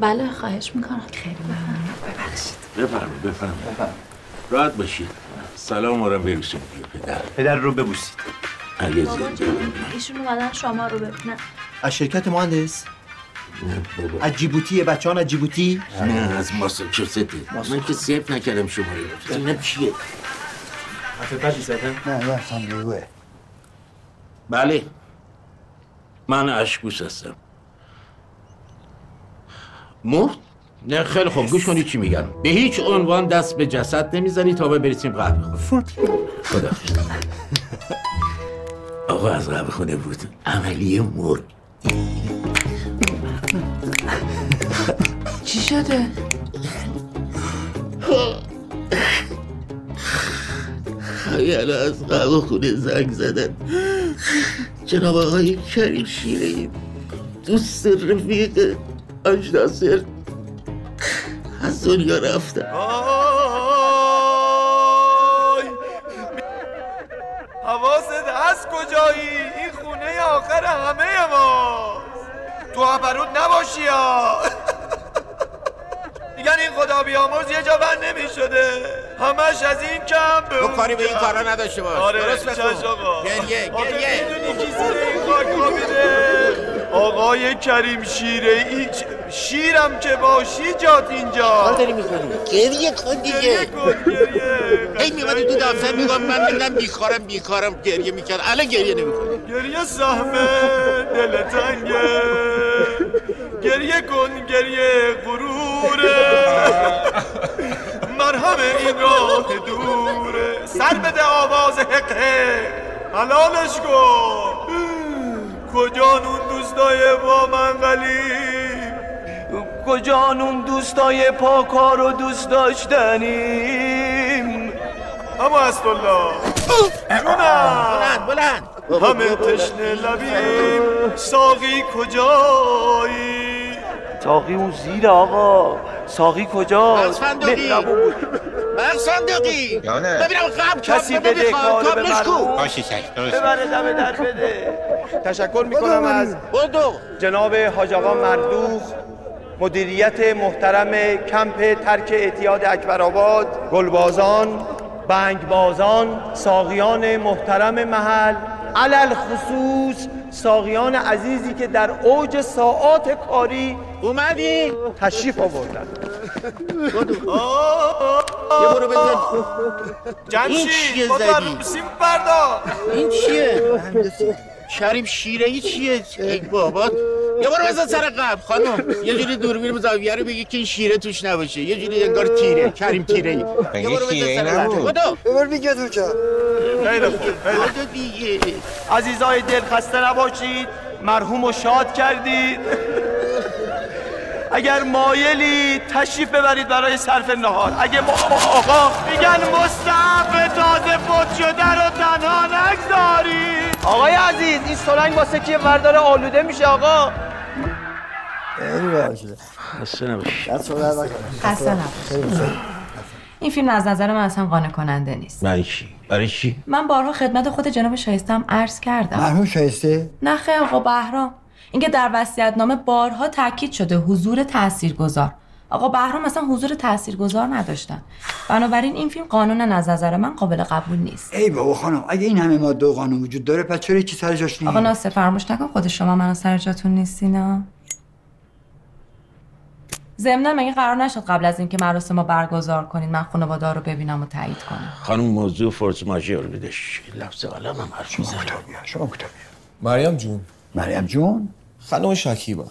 بله خواهش می‌کنم. خیلی ممنون. ببخشید. بفرمایید بفرمایید. راحت باشید. سلام رو برسون پدر. پدر رو ببوسید. اگه زنده ایشون اومدن شما رو ببینن از شرکت مهندس؟ نه بابا. از جیبوتی بچه از جیبوتی؟ نه از ماساچوسته من که سیف نکردم شماره. رو اینم چیه نه نه ساندویوه بله. من اشکوس هستم. مرد؟ نه خیلی خوب. گوش کنید چی میگم به هیچ عنوان دست به جسد نمی‌زنی تا به برسیم قهوه خونه. خدا آقا از قهوه خونه بود. عملی مرد چی شده؟ خیلی از قهوه خونه زنگ زدن. جناب آقای کریم شیره دوست رفیق آج ناصر از دنیا رفتن حواست هست کجایی؟ این خونه آخر همه ما. تو هپروت نباشی یا میگن این خدا بیامرز یه جا بند نمی شده همش از این کم به تو اون کاری به این. کارا نداشته باش. آره درست آقا. گریه گریه. می‌دونی کی زیر این خاک خوابیده؟ آقای کریم شیره ای شیرم که باشی جات اینجا. کار داری می‌کنی؟ گریه کن دیگه. گریه کن گریه. هی میمدی تو دفتر میگم من میگم بیکارم بیکارم گریه می‌کرد. الان گریه نمی‌کنی. گریه سهمه دل تنگه. گریه کن گریه غروره. مرهم این راه دوره. سر بده آواز حقه. حلالش کن. کجان اون دوستای با من قلیم کجان اون دوستای پاکار و دوست داشتنیم؟ اما الله جونم بلند بلند. همه تشنه لبیم. ساقی کجایی؟ ساقی اون زیر آقا. ساقی کجاست؟ مهربون مغز صندوقی. ببینم قبل کسی بده کارو به شک درست. ببره دم در بده. تشکر می‌کنم از جناب حاج آقا مردوخ مدیریت محترم کمپ ترک اعتیاد اکبرآباد گلبازان بنگبازان ساقیان محترم محل علل خصوص ساقیان عزیزی که در اوج ساعات کاری اومدی؟ تشریف آوردن. یه برو بزن این چیه زدی؟ روسیم فردا این چیه؟ شریم شیره ای چیه؟ ای بابا. یه برو بزن سر قبل خانم. یه جوری دوربین زاویه رو بگی که این شیره توش نباشه. یه جوری انگار تیره کریم تیره ای یه برو شیره‌ای بزن سر قبل نبود. بدو ببر بگه تو چه خیلی خوب خیلی خوب. بدو دیگه. عزیزای دل خسته نباشید. مرحوم رو شاد کردید. اگر مایلی تشریف ببرید برای صرف نهار. اگه ما آقا میگن مستعف تازه فوت شده رو تنها نگذارید. آقای عزیز این سرنگ واسه کی وردار آلوده میشه آقا؟ خسته نباشی. خسته نباش. این فیلم از نظر من اصلا قانع کننده نیست. برای چی؟ برای چی؟ من بارها خدمت خود جناب شایسته هم عرض کردم. مرحوم شایسته؟ نه خیر آقا بهرام. اینکه در وصیت‌نامه بارها تاکید شده حضور تاثیرگذار. آقا بهرام اصلا حضور تاثیرگذار نداشتن. بنابراین این فیلم قانونا از نظر من قابل قبول نیست. ای بابا خانم اگه این همه ماده و قانون وجود داره پس چرا چی سر جاش نیست؟ آقا ناصر فراموش نکن خود شما منو سر جاتون نیستینا ضمنا مگه قرار نشد قبل از اینکه مراسم رو برگزار کنید من خانواده رو ببینم و تایید کنم؟ خانم موضوع فورس ماژور بدش لفظ قلم هم حرف می‌زنه. شما کتابی مریم جون. مریم جون. خانم شکیبا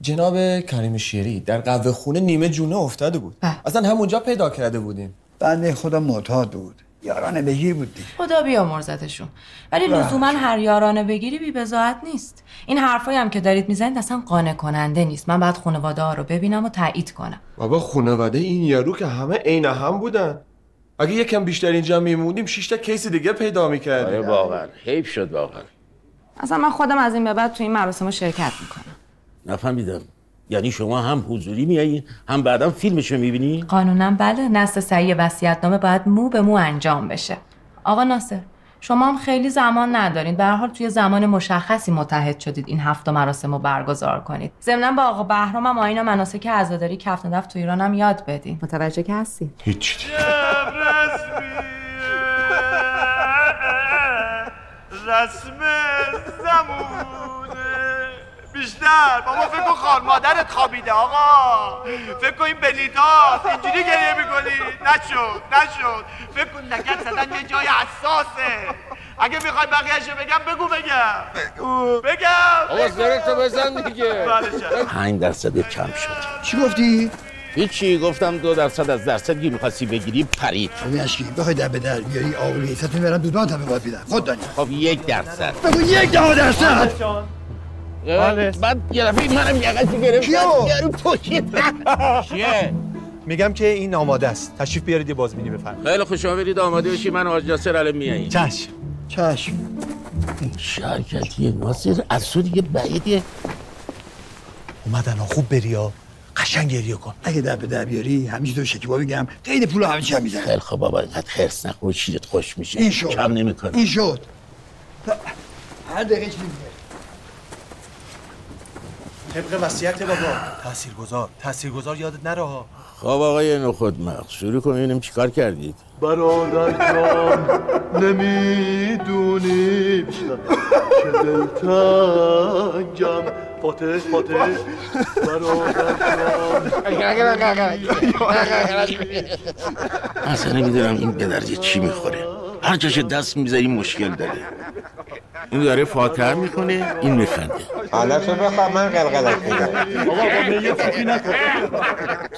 جناب کریم شیری در قهوه خونه نیمه جونه افتاده بود. اصلا همونجا پیدا کرده بودیم. بنده خدا معتاد بود. یارانه بگیر بود دیگه. خدا بیامرزتشون ولی بله. لزوما هر یارانه بگیری بی بزاعت نیست. این حرفایی هم که دارید می‌زنید اصلا قانع کننده نیست. من بعد خانواده ها رو ببینم و تایید کنم. بابا خانواده این یارو که همه عین هم بودن. اگه یکم بیشتر اینجا میموندیم شش تا کیس دیگه پیدا می‌کردیم. آره واقعا. حیف شد واقعا. اصلا من خودم از این به بعد تو این مراسم رو شرکت می‌کنم. نفهمیدم. یعنی شما هم حضوری میایین هم بعدا فیلمشو می‌بینی؟ قانونا بله نسل صحیح وصیت‌نامه باید مو به مو انجام بشه. آقا ناصر شما هم خیلی زمان ندارین به هر حال توی زمان مشخصی متحد شدید این هفت مراسم رو برگزار کنید. ضمنا با آقا بهرام هم آیین و مناسک عزاداری کف ندف تو ایران هم یاد بدین. متوجه که هستی هیچ رسم زمونه. بیشتر. بابا فکر کن خان مادرت خوابیده آقا. فکر کن این بلیتات اینجوری گریه می‌کنی. نشد نشد. فکر کن نگت زدن یه جای حساسه. اگه می‌خوای بقیهشو بگم بگو بگم. بگم. آقا زرتو بزن دیگه. بله. پنج درصد کم شد. چی گفتی؟ هیچی گفتم دو درصد از درصدی می‌خواستی بگیری پرید. ببین اشکی. بخوای در به در بیاری آقای حیثتون برن دودمان تا باید بیدن خود دانی خب یک درصد. بگو یک ده درصد. بله. بعد یه دفعه منم یقتی گرفت کیو؟ یارو پشید چیه میگم که این آماده است. تشریف بیارید یه بازبینی بفرمایید. خیلی خوش آمدید آماده بشی من و حاج ناصر الان میاییم چشم. چشم. شرکتی ناصر از تو دیگه بعیده اومدن ها خوب بری ها. قشنگ گریه کن. اگه در به در بیاری همیشه تو شکیبا بگم. قید پول همه چی هم می‌زنه. خیلی خوب بابا اینقدر خرس نخور شیرت خوش میشه. این شد. کم نمی‌کنه. این شد. هر دقیقه چیزی طبق وصیت بابا. تاثیرگذار تاثیرگذار یادت نره ها. خب آقای نخود مغز شروع کن ببینیم چیکار کردید. برادر جان نمی‌دونی. چه دلتنگم. فاتح برادر اصلا نمی‌دونم این به درد چی می‌خوره. هر جاش دست می‌ذاری مشکل داره. این داره فاتحه می‌کنه این میخنده. حالا تو بخواه من قلقلت میدم. آقا با میت فیفی نکن.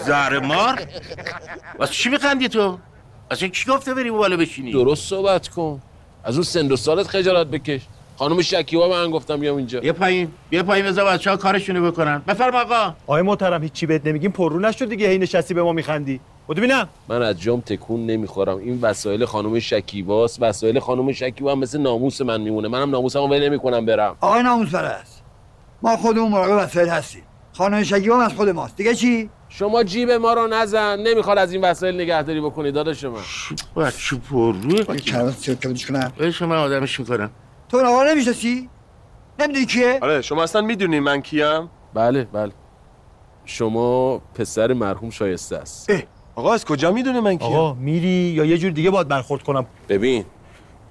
زهر مار؟ واسه چی میخندی تو؟ اصلا کی گفته بری بالا بشینی درست صحبت کن. از اون سن و سالت خجالت بکش. خانم شکیبا من گفتم بیام اینجا. بیا پایین. بیا پایین بذار بچه ها کارشونو بکنن. بفرم آقا. آقای محترم هیچی بهت نمیگیم. پررو نشد دیگه. هی نشستی به ما میخندی. بودو ببینم من از جام تکون نمی‌خورم. این وسایل خانم شکیباست. وسایل خانم شکیبا هم مثل ناموس من میمونه. منم ناموسمو ول نمی‌کنم برم. آقای ناموس پرست ما خودمون مراقب وسایل هستیم. خانم شکیبا از خود ماست. دیگه چی؟ شما جیب ما رو نزن. نمی‌خواد از این وسایل نگهداری بکنی داداش من. بچه سیاه کبودش کنم. من آدمش می‌کنم. تو این آقا نمی‌شناسی نمی‌دونی کیه؟ آره شما اصلا می‌دونی من کیم؟ بله بله. شما پسر مرحوم شایسته است. آقا از کجا می‌دونی من کیم؟ آقا میری یا یه جور دیگه باید برخورد کنم. ببین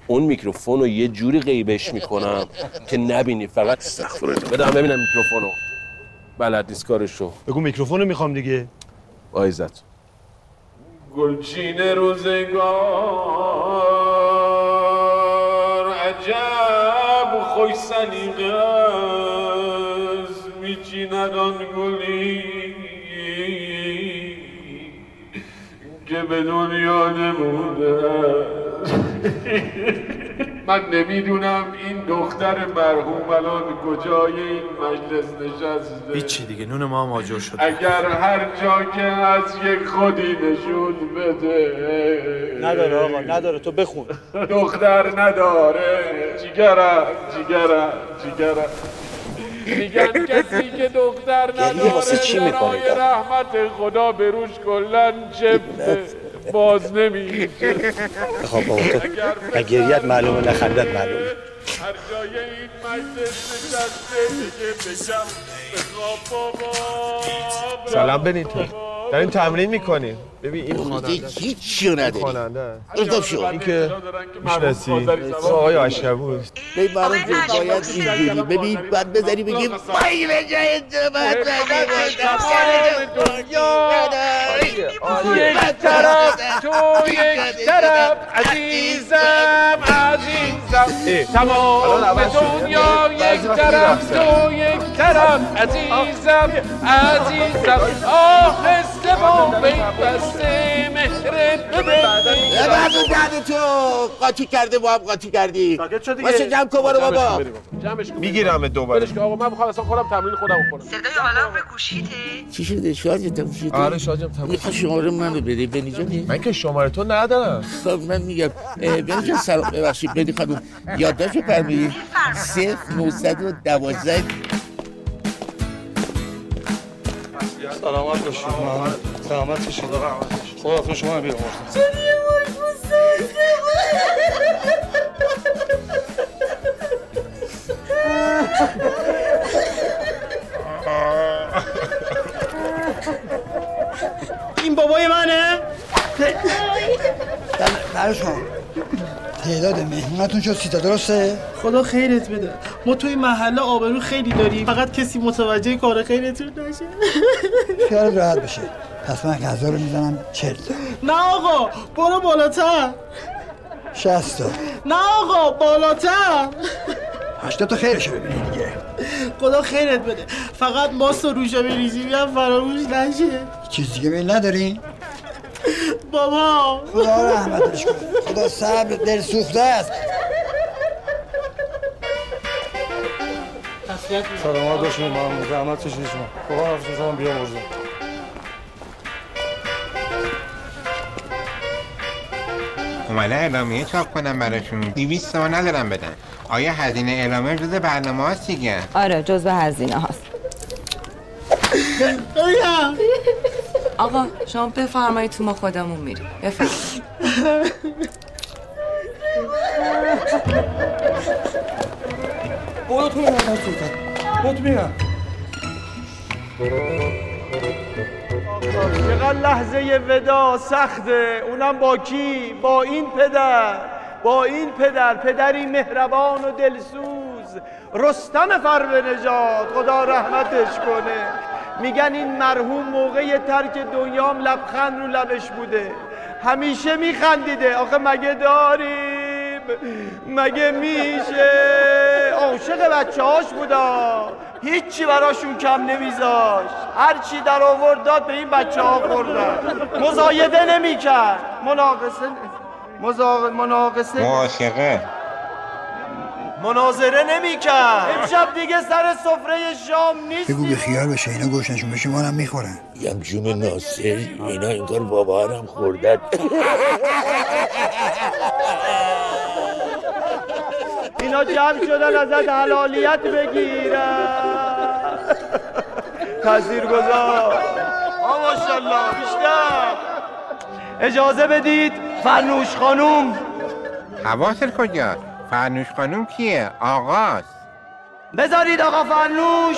اون میکروفون رو یه جوری غیبش می‌کنم که نبینی فقط استغفرالله. بدم ببینم میکروفونو بلد نیست کارشو. بگو میکروفونو می‌خوام دیگه. عزت. گلچین روزگار. سلیقه است میچیند آن گلی که به دنیا نموده. من نمی‌دونم این دختر مرحوم الان کجای این مجلس نشسته. هیچی دیگه نون ما هم آجر شد اگر هر جا که از یک خودی نشون بده. نداره آقا نداره تو بخون. دختر نداره. جیگرم جیگرم جیگرم میگن کسی که دختر نداره چی برای؟ رحمت خدا به روش کلن چپته باز نمیشه خب بابا تو نگریت معلومه نخندت معلومه. هر جای این مجلس نشسته دیگه بشم بخواب بابا سلام بنیتو داریم تمرین می‌کنیم ببین این خواننده. هیچی رو نداری خواننده. شو. این که می‌شناسی. آقای آشکبوس ببین برام که باید اینجوری ببین باید بذاری بگیم وای به جای تو باید تو یک طرف تو یک طرف عزیزم عزیزم. تمام دنیا یک طرف تو یک طرف. عزیزم عزیزم. آهسته با بسته مهرت بعد بعد تو. قاطی کرده با هم قاطی کردی. واسه جمع کن برو بابا. می‌گیرم دوباره. ولش کن. آقا من می‌خوام اصلا خودم تمرین خودم کنم. صدای آلارم گوشیته. چی شده؟ شارژ تموم شده آره شارژم تموم می‌خوای شماره من رو بدی بنی جانی من که شماره تو ندارم. خب من میگم اه، بنی جان سلام. ببخشید بنی خانم. یادداشت بفرمایید صفر 912 سلامت باشید محمد سلامت باشید خدا شما رو این بابای منه؟ برای شما. تعداد مهمونتون شد سیتا درسته؟ خدا خیرت بده. ما توی محله آبرو خیلی داریم. فقط کسی متوجه کار خیرتون نشه. خیالت راحت بشه. پس من غذا رو می‌زنم. چل. نه آقا برو بالاتر. شست تا. نه آقا بالاتر. هشتا تا خیرشو ببینی دیگه. خدا خیرت بده. فقط ماست و روژه بریزی هم فراموش نشه. چیز دیگه میل ندارین؟ بابا. خدا رحمتش کنه. خدا صبر دل سوخته است. سلامت باشید محمد زحمت کشید شما. خدا حافظ شما بیامرزه اومده اعلامیه چاپ کنم براشون دیویست تومن ندارم بدن. آیا هزینه اعلامه جز برنامه هاست دیگه؟ آره جزو هزینه هاست. آقا شما بفرمایید تو ما خودمون میریم. بفرمایید. برو تو برو تو چقدر لحظه ودا سخته. اونم با کی؟ با این پدر. با این پدر. پدری مهربان و دلسوز. رستم فرو نجات. خدا رحمتش کنه. میگن این مرحوم موقع ترک دنیام لبخند رو لبش بوده. همیشه میخندیده. آخه مگه داریم؟ مگه میشه؟ عاشق بچه هاش بودا. هیچی براشون کم نمیذاش. هرچی در آورد داد به این بچه ها خوردن. مزایده نمی‌کرد. مناقصه. مناقصه معاشقه مناظره نمی‌کرد. امشب دیگه سر سفره شام بگو نیستی به خیال بشه اینا گوشنشون بشه ما هم می‌خورن. یم جون ناصر اینا انگار باباهرم خوردن. اینا جمع شدن ازت حلالیت بگیرن. تاثیر گذار. ماشاءالله بیشتر. اجازه بدید فرنوش خانوم حواست کجا فرنوش خانوم کیه؟ آقاست بذارید آقا فرنوش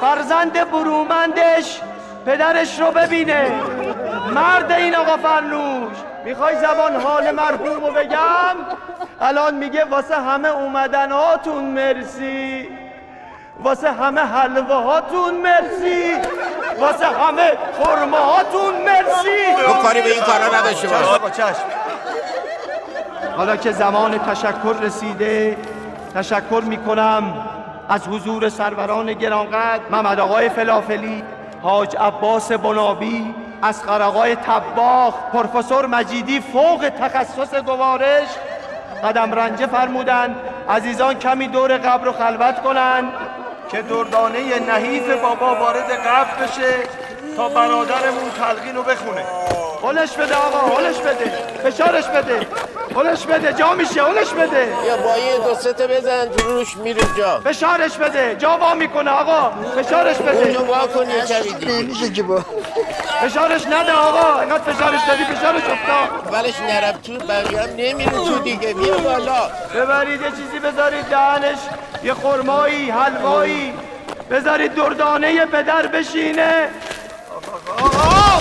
فرزند برومندش پدرش رو ببینه. مرد این آقا فرنوش می‌خوای زبان حال مرحوم رو بگم؟ الان میگه واسه همه اومدن هاتون مرسی. واسه همه حلوه هاتون مرسی. واسه همه خرمه هاتون مرسی. تو کاری به این کارا نداشته باش. چشم. حالا که زمان تشکر رسیده تشکر می‌کنم از حضور سروران گرانقدر محمد آقای فلافلی حاج عباس بنابی اسقر آقای تباخ پروفسور مجیدی فوق تخصص گوارش. قدم رنجه فرمودن عزیزان کمی دور قبر رو خلوت کنن که دردانه نحیف بابا وارد قبر بشه تا برادرمون تلقین رو بخونه. هلش بده آقا هلش بده فشارش بده هلش بده جا میشه هلش بده. یا با یه دو سه تا بزن تو روش میره جا. فشارش بده جا وا می‌کنه آقا فشارش بده. اونجا وا کن یه کمی که با فشارش نده آقا اینقدر فشارش دادی فشارش افتاد. ولش نرم تو بقیه هم نمیره تو دیگه. بیا بالا. ببرید یه چیزی بذارید دهنش یه خرمایی حلوایی. بذارید دردانه پدر بشینه. آقا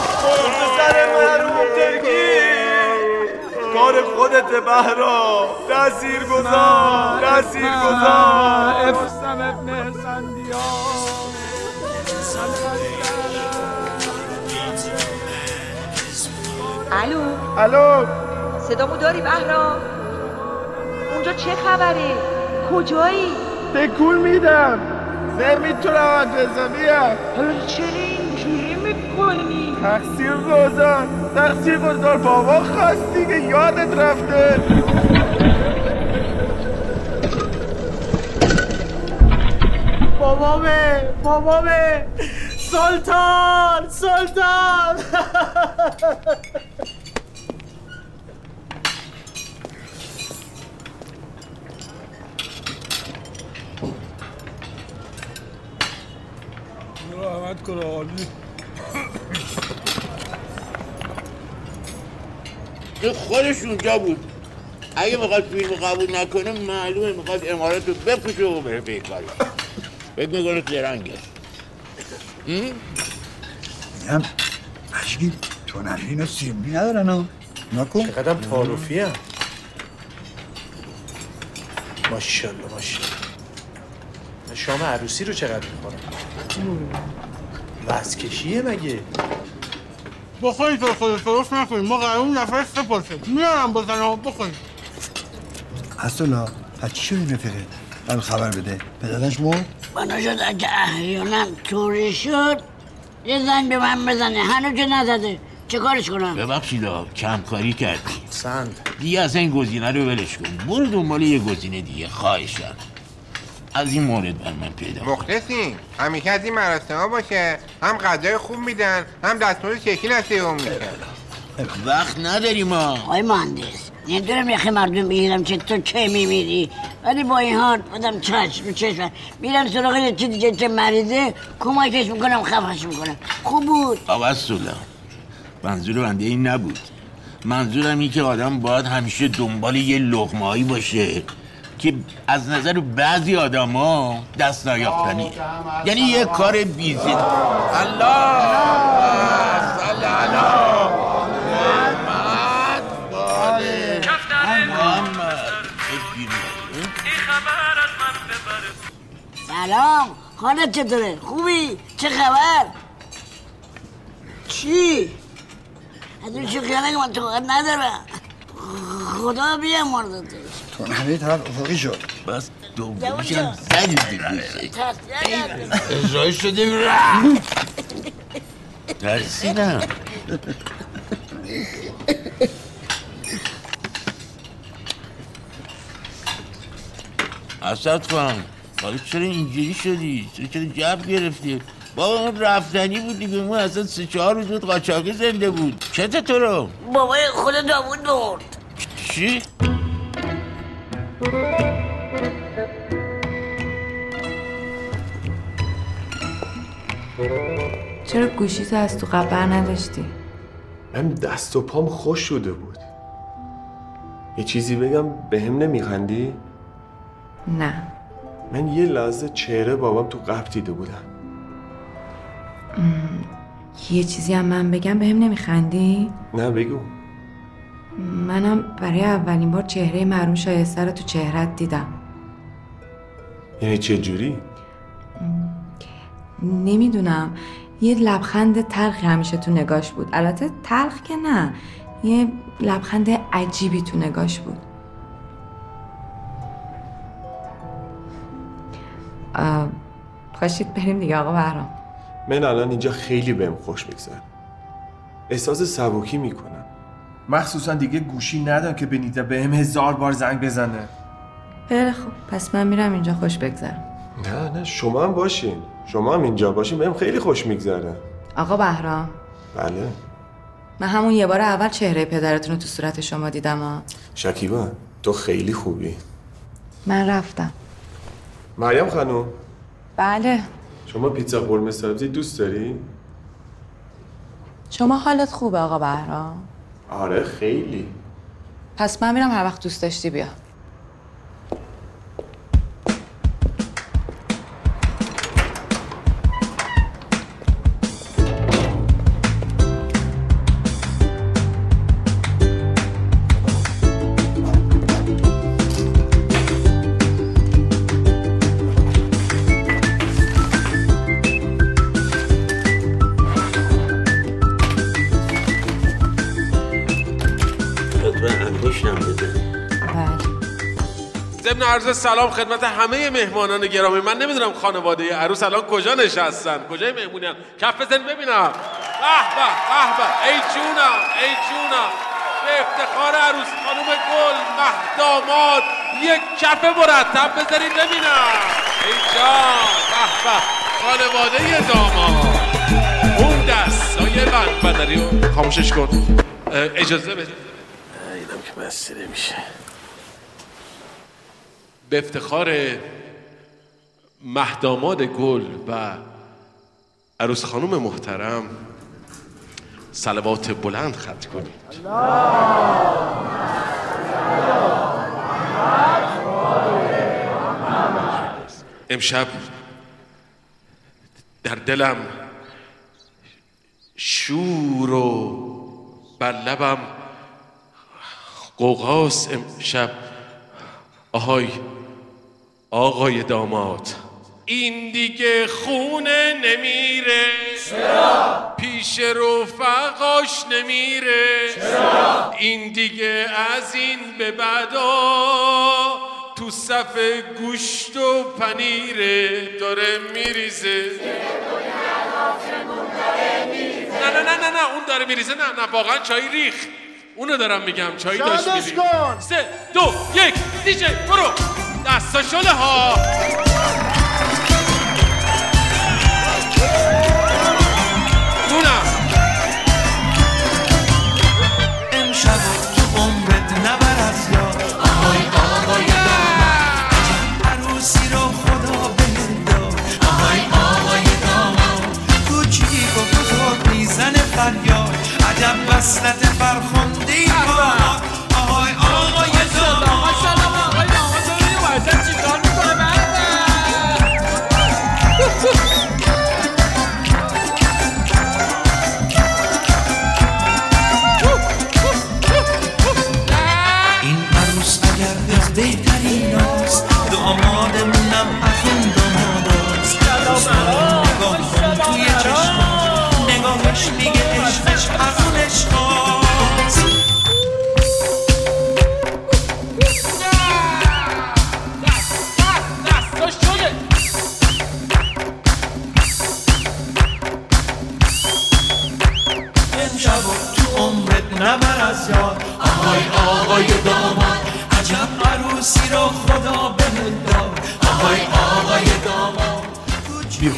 سر محروم ترکی کار خودت بهرا. تأثیر گذار تأثیر گذار. افسم ابن الو؟ الو. صدامو داری بهرام اونجا چه خبره؟ کجایی؟ تکون میدم. نمی‌تونم مدرسه بیام حالا چرا می‌کنی تقصیر گذار تقصیر گذار بابا خواست دیگه. یادت رفته. بابامه. بابامه. سلطان. سلطان. رحمت کنه عالی. این خودش اونجا بود. اگه می‌خواد فیلم قبول نکنه معلومه می‌خواد امارات رو بپوشه و بره بیکاری فکر می‌کنه زرنگه میگم مشکی تو نرین و سیمبی ندارن ها. نکن. چقدر تعارفی هم. ماشاءالله ماشاءالله. شام عروسی رو چقدر می‌خورم؟ وزکشیه مگه؟ بخورید تو خود درست نکنید ما قرار اون نفر سپاسه میارم بزنم بخورید. اصلا از چی شد این رفیقه؟ من خبر بده. پدرش مرد بنا شد اگه احیانا طوری شد یه زنگ به من بزنه. هنوز که نزده. چه کارش کنم؟ ببخشید کمکاری کردی. سند. دیگه از این گزینه رو ولش کن. برو دنبال یه گزینه دیگه. خواهشم از این مورد بر من پیدا کن. مخلصی. همیشه از این مراسم ها باشه. هم غذای خوب میدن هم دستمال شکلی نصیب میکن وقت نداریم ما. آقای مهندس نمی‌دونم یخی مردم بگیرم که تو کی میمیری. ولی با این حال آدم چشم رو چشم میرم سراغ یکی دیگه که مریضه کمکش می‌کنم خفش می‌کنم. خوب بود. آقا سولا منظور بنده این نبود. منظورم این که آدم باید همیشه دنبال یه لغمایی باشه. که از نظر بعضی آدما دست نیافتنی یعنی یه کار بیزی. الله! محمد. محمد سلام. حالت چطوره؟ خوبی؟ چه خبر؟ چی؟ از اون شوخیانه که من طاقت ندارم. خدا بیامرزتش تو همه طرف افقی شد. بس دومیش هم زدی تصدیق اجرای شده رفت. ترسیدم اسد خان حالا چرا اینجوری شدی؟ چرا چرا جب گرفتی؟ بابا اون رفتنی بود دیگه. اون اصلا سه چهار روز بود قاچاقی زنده بود. چته تو رو؟ بابای خود داوود برد. چی؟ چرا گوشیتو از تو قبر نداشتی؟ من دست و پام خوش شده بود یه چیزی بگم به هم نمیخندی؟ نه من یه لحظه چهره بابام تو قبر دیده بودم م، یه چیزی هم من بگم بهم نمیخندی؟ نه بگو منم برای اولین بار چهره مرحوم شایسته رو تو چهرت دیدم. یعنی چه جوری؟ نمی‌دونم. یه لبخند تلخی همیشه تو نگاش بود. البته تلخ که نه. یه لبخند عجیبی تو نگاش بود. پاشید بریم دیگه آقا بهرام. من الان اینجا خیلی بهم خوش میگذره. احساس سبکی می‌کنم. مخصوصا دیگه گوشی ندارم که بنیته بهم هزار بار زنگ بزنه. خیلی خوب. پس من میرم اینجا خوش بگذرم. نه نه شما هم باشین. شما هم اینجا باشین بهم خیلی خوش میگذره. آقا بهرام. بله. من همون یه بار اول چهره پدرتون رو تو صورت شما دیدم ها. شکیبا تو خیلی خوبی. من رفتم. مریم خانم. بله. شما پیتزا قرمه سبزی دوست داری؟ شما حالت خوبه آقا بهرام. آره خیلی. پس من میرم هر وقت دوست داشتی بیا. عرض سلام خدمت همه مهمانان گرامی. من نمی‌دونم خانواده عروس الان کجا نشستن. کجای مهمونیان کف بزن ببینم. به به به به. ای جونم ای جونم. به افتخار عروس خانم گل مهداماد یک کف مرتب بذارید ببینم. ای جان به به. خانواده داماد. اون دستای بند بدری خاموشش کن. اجازه بده اینم که بسته نمیشه. به افتخار مهداماد گل و عروس خانم محترم سلوات بلند خط کنید. امشب در دلم شور و بر لبم قوقاس امشب. آهای آقای داماد. این دیگه خونه نمیره. چرا؟ پیش رفقاش نمیره. چرا؟ این دیگه از این به بعدا تو صف گوشت و پنیره داره میریزه. نه نه نه نه نه اون داره میریزه. نه نه واقعا چای ریخ. اونو دارم میگم چای داشت کن. سه دو یک دیجی برو. دستا شله ها امشب تو عمرت نبر عروسی رو خدا کوچیک و بزرگ میزن فریاد؟ عجب وصلت فرخنده.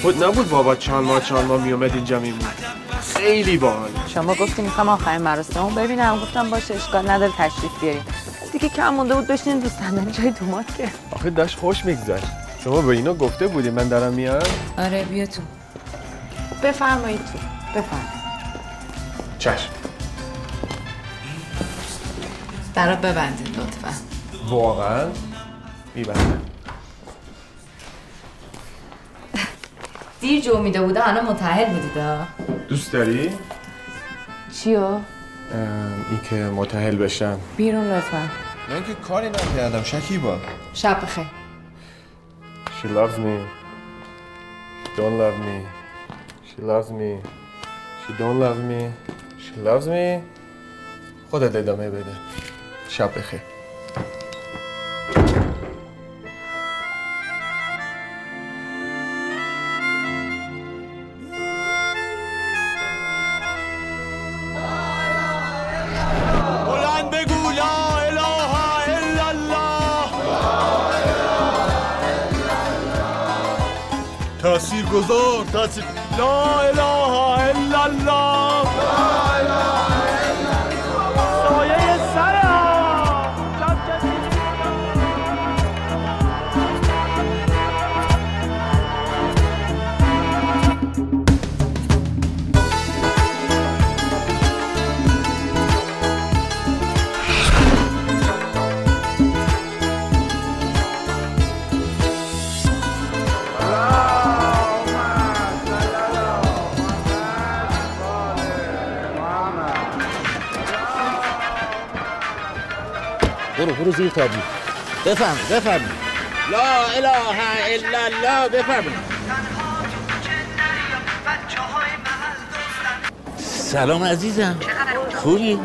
خود نبود بابا چند ماه چند ماه میومد اینجا میمون. خیلی باحال. شما گفتی می‌خوام آخرین مراسمو ببینم. گفتم باشه اشکال نداره تشریف بیارین. دیگه کم مونده بود بشین دوست صندلی جای دومات که آخه داشت خوش میگذشت. شما به اینا گفته بودی من دارم میام آره بیا تو. بفرمایید تو. بفرمایید. چشم. برا ببندید لطفا. واقعا؟ میبندم. دیر جو میده بوده الان متحل بودید ها؟ دوست داری؟ چیو؟ ام، این که متحل بشم. بیرون لطفا. من که کاری نکردم شکیبا. شب بخیر. She loves me. She don't love me. She loves me. She don't love me. She loves me. خودت ادامه بده. شب بخیر. تأثیر گذار تأثیر لا اله الا برو زیر تابی بفهم بفهم. لا اله الا الله بفهم. سلام عزیزم. خوبی؟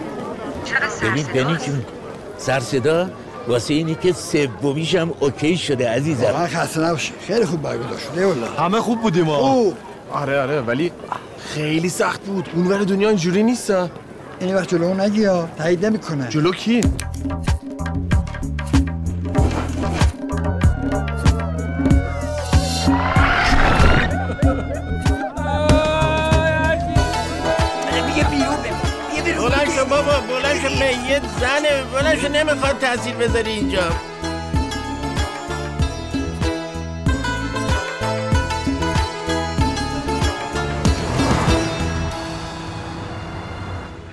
ببین بنی جون سر صدا واسه اینی که سومیشم اوکی شده عزیزم. واقعا خسته نباشی. خیلی خوب برگزار شده والله. همه خوب بودیم ما آره آره ولی خیلی سخت بود. اون ور دنیا اینجوری نیست این وقت جلو اون نگی ها. تایید نمی‌کنه. جلو کی؟ نمی‌خواد تاثیر بذاری اینجا.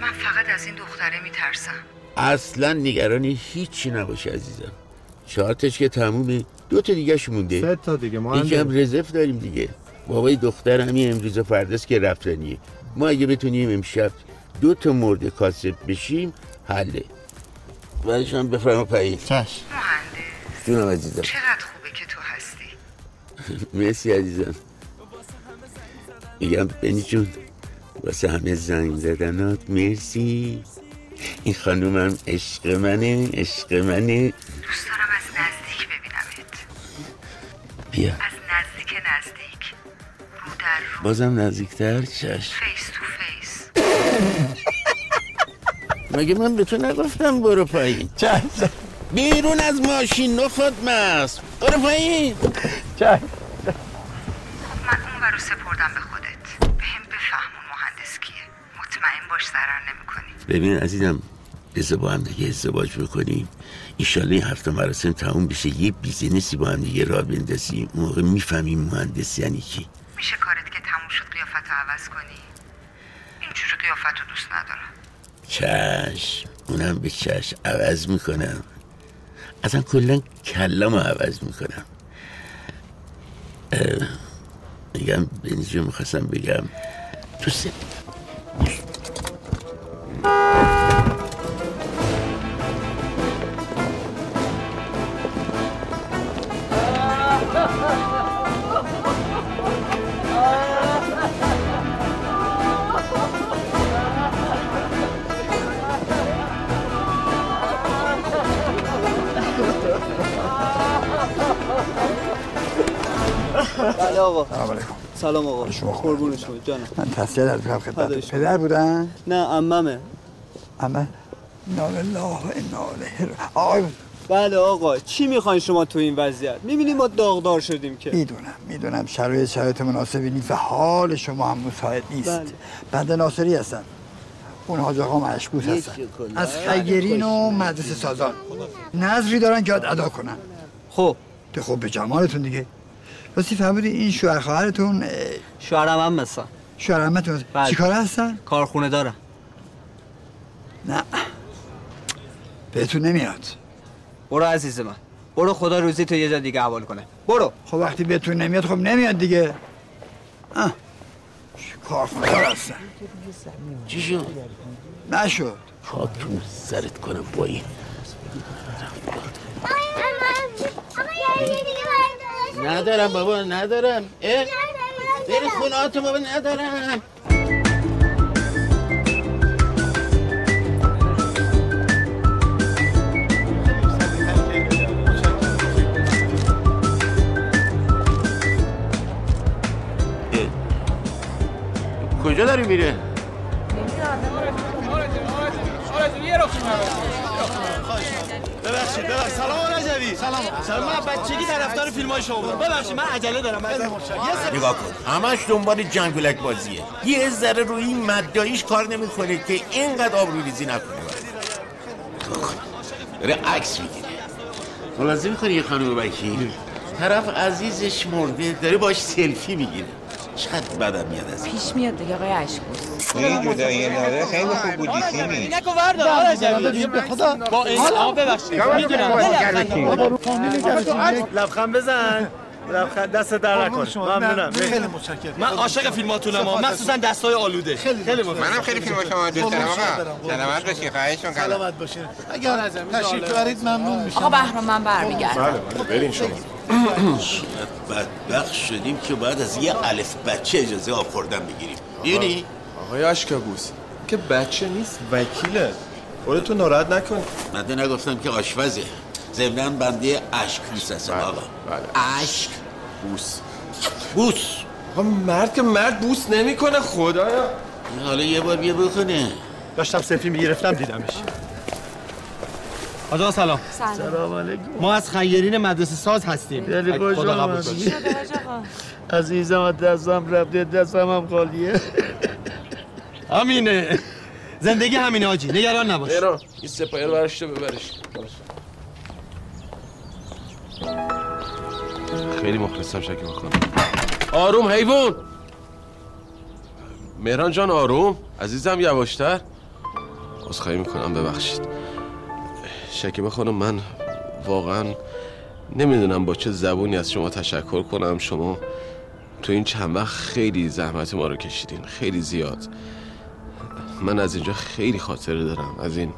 من فقط از این دختره میترسم. اصلا نگرانی هیچی نباشه عزیزم. چهار تاش که تمومه دو تا دیگه مونده. سه تا دیگه ما هم رزرو داریم دیگه. بابای دختر همین امروز و فرداست که رفتنیه. ما اگه بتونیم امشب دو تا مرد کاسب بشیم حله. بعدش هم بفرما پایین. چشم جونم عزیزم. چقدر خوبه که تو هستی. مرسی عزیزم. میگم بنی جون واسه همه زنگ زدنات مرسی. این خانومم عشق منه عشق منه. دوست دارم از نزدیک ببینمت. بیا. از نزدیک نزدیک. رو در رو. بازم نزدیکتر؟ چشم face to face مگه من به تو نگفتم برو پایین؟ بیرون از ماشین نخود مست. برو پایین. خب من اون رو سپردم به خودت. به هم بفهمون مهندس کیه. مطمئن باش ضرر نمی‌کنی. ببین عزیزم بذار با هم دیگه ازدواج بکنیم. ایشالله این هفته مراسم تموم بشه یه بیزینسی با هم دیگه راه بندازیم. اون موقع می‌فهمیم مهندس یعنی کی. میشه کارت که تموم شد قیافت رو عوض کنی؟ اینجوری قیافت رو دوست ندارم. چشم. اونم به چشم عوض می‌کنم. اصلا کلا کلمو عوض می‌کنم. میگم بنجو می‌خواستم بگم. تو آقا شما. خوب. قربون شما جانم. من تسلیت از می‌کنم خدمت. پدر بودن؟ نه عممه. اما انا لله و انا الیه را- آقای بله آقا چی می‌خواین شما تو این وضعیت؟ می‌بینیم ما داغدار شدیم که. می‌دونم می‌دونم شرایط شرایط مناسبی نیست و حال شما هم مساعد نیست. بله. بنده ناصری هستم اون حاج آقا مشکوس هستن. از خیرین و مدرسه سازان. نظری دارن که ادا کنن. خب. ده خب به جمالتون دیگه. راستی فهمیدی این شوهر خواهرتون شوهرم هم مثلا. شوهر عمتون بله. چیکار هستن؟ کارخونه دارم نه. بهتون نمیاد. برو عزیز من. برو خدا روزی تو یه جا دیگه حوال کنه. برو. خب وقتی بهتون نمیاد خب نمیاد دیگه. آه. کارخونه دار هستن. چی شد؟ نشد. خاکتون سرت کنم با این. ندارم بابا ندارم اه بری خونه تو بابا ندارم. کجا داری میره؟ ببخشید ببخشید. سلام آقا رجبی سلام. سلام. من بچگی طرفدار فیلم های شما بودم. ببخشید من عجله دارم. من نگاه کن. همش دنبال جنگولک بازیه. یه ذره روی این مداییش کار نمی‌کنه که اینقدر آبرو ریزی نکنه. داره عکس می‌گیره. خلاصه می‌کنه یه خانم وکیل طرف عزیزش مرده داره باش سلفی می‌گیره. چقدر بدم میاد از این. پیش میاد دیگه آقای اشکوس توی جدایی نادر خیلی خوب بودی سیمی اینکو بردار آقا رجبی به خدا. با این آقا ببخشید. می‌دونم. لبخند بزن. لبخند دست در نکنه. ممنونم. خیلی متشکرم. من عاشق فیلماتونم مخصوصا دستای آلوده. خیلی خیلی منم خیلی فیلم شما دوست دارم. آقا سلامت باشی خواهش می‌کنم. سلامت باشین. اگر تشریف ببرید ممنون میشم. آقا بهرام من برمیگردم. بله بله برین شما. بدبخت شدیم که باید از یه الف بچه اجازه آب خوردن بگیریم. می‌دونی؟ آقای اشکبوس که بچه نیست وکیله. خودتو ناراحت نکن. من نگفتم که آشپزه. ضمنا بنده اشک بوس هستم آقا. اشک بوس. بوس. آقا مرد که مرد بوس نمی‌کنه خدایا. حالا یه بار بیا بکنه داشتم سلفی می‌گرفتم دیدمش. آقا سلام. سلام. علیکم. ما از خیرین مدرسه ساز هستیم. خوش خدا قبول آمدی. کنه. عزیزم از دستم رفته دستم هم خالیه. همینه. زندگی همینه آجی. نگران نباش. اینا این سپاهی رو برش تو ببرش. خیلی مخلصم شکر می‌کنم آروم حیوان. مهران جان آروم؟ عزیزم یواشتر؟ عذرخواهی می‌کنم ببخشید. شکیبه خانم من واقعا نمی‌دونم با چه زبونی از شما تشکر کنم. شما تو این چند وقت خیلی زحمت ما رو کشیدین خیلی زیاد. من از اینجا خیلی خاطره دارم از این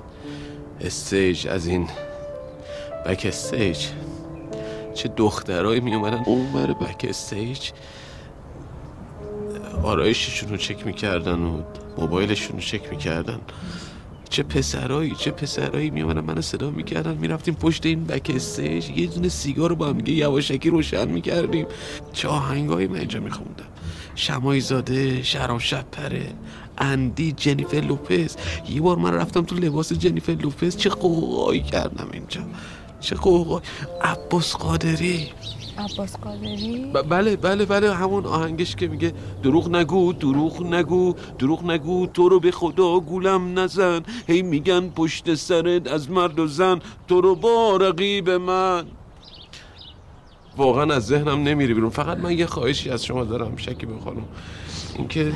stage از این backstage. چه دخترایی می اومدن اون بر backstage. آرایششون رو چک می‌کردن و موبایلشون رو چک می‌کردن. چه پسرایی چه پسرایی. می اومدن منو صدا می‌کردن. می‌رفتیم پشت این بک استیج. یه دونه سیگار رو با هم یواشکی روشن می‌کردیم. چه آهنگایی من اینجا میخوندم. شمایی زاده شرام شپره اندی جنیفر لوپز. یه بار من رفتم تو لباس جنیفر لوپز. چه قوقایی کردم اینجا. چه قوقایی. عباس قادری. عباس قادری ب- بله بله بله همون آهنگش که میگه دروغ نگو دروغ نگو دروغ نگو تو رو به خدا گولم نزن. هی میگن پشت سرت از مرد و زن تو رو با رقیب من. واقعا از ذهنم نمیره بیرون. فقط من یه خواهشی از شما دارم شکی خانم. اینکه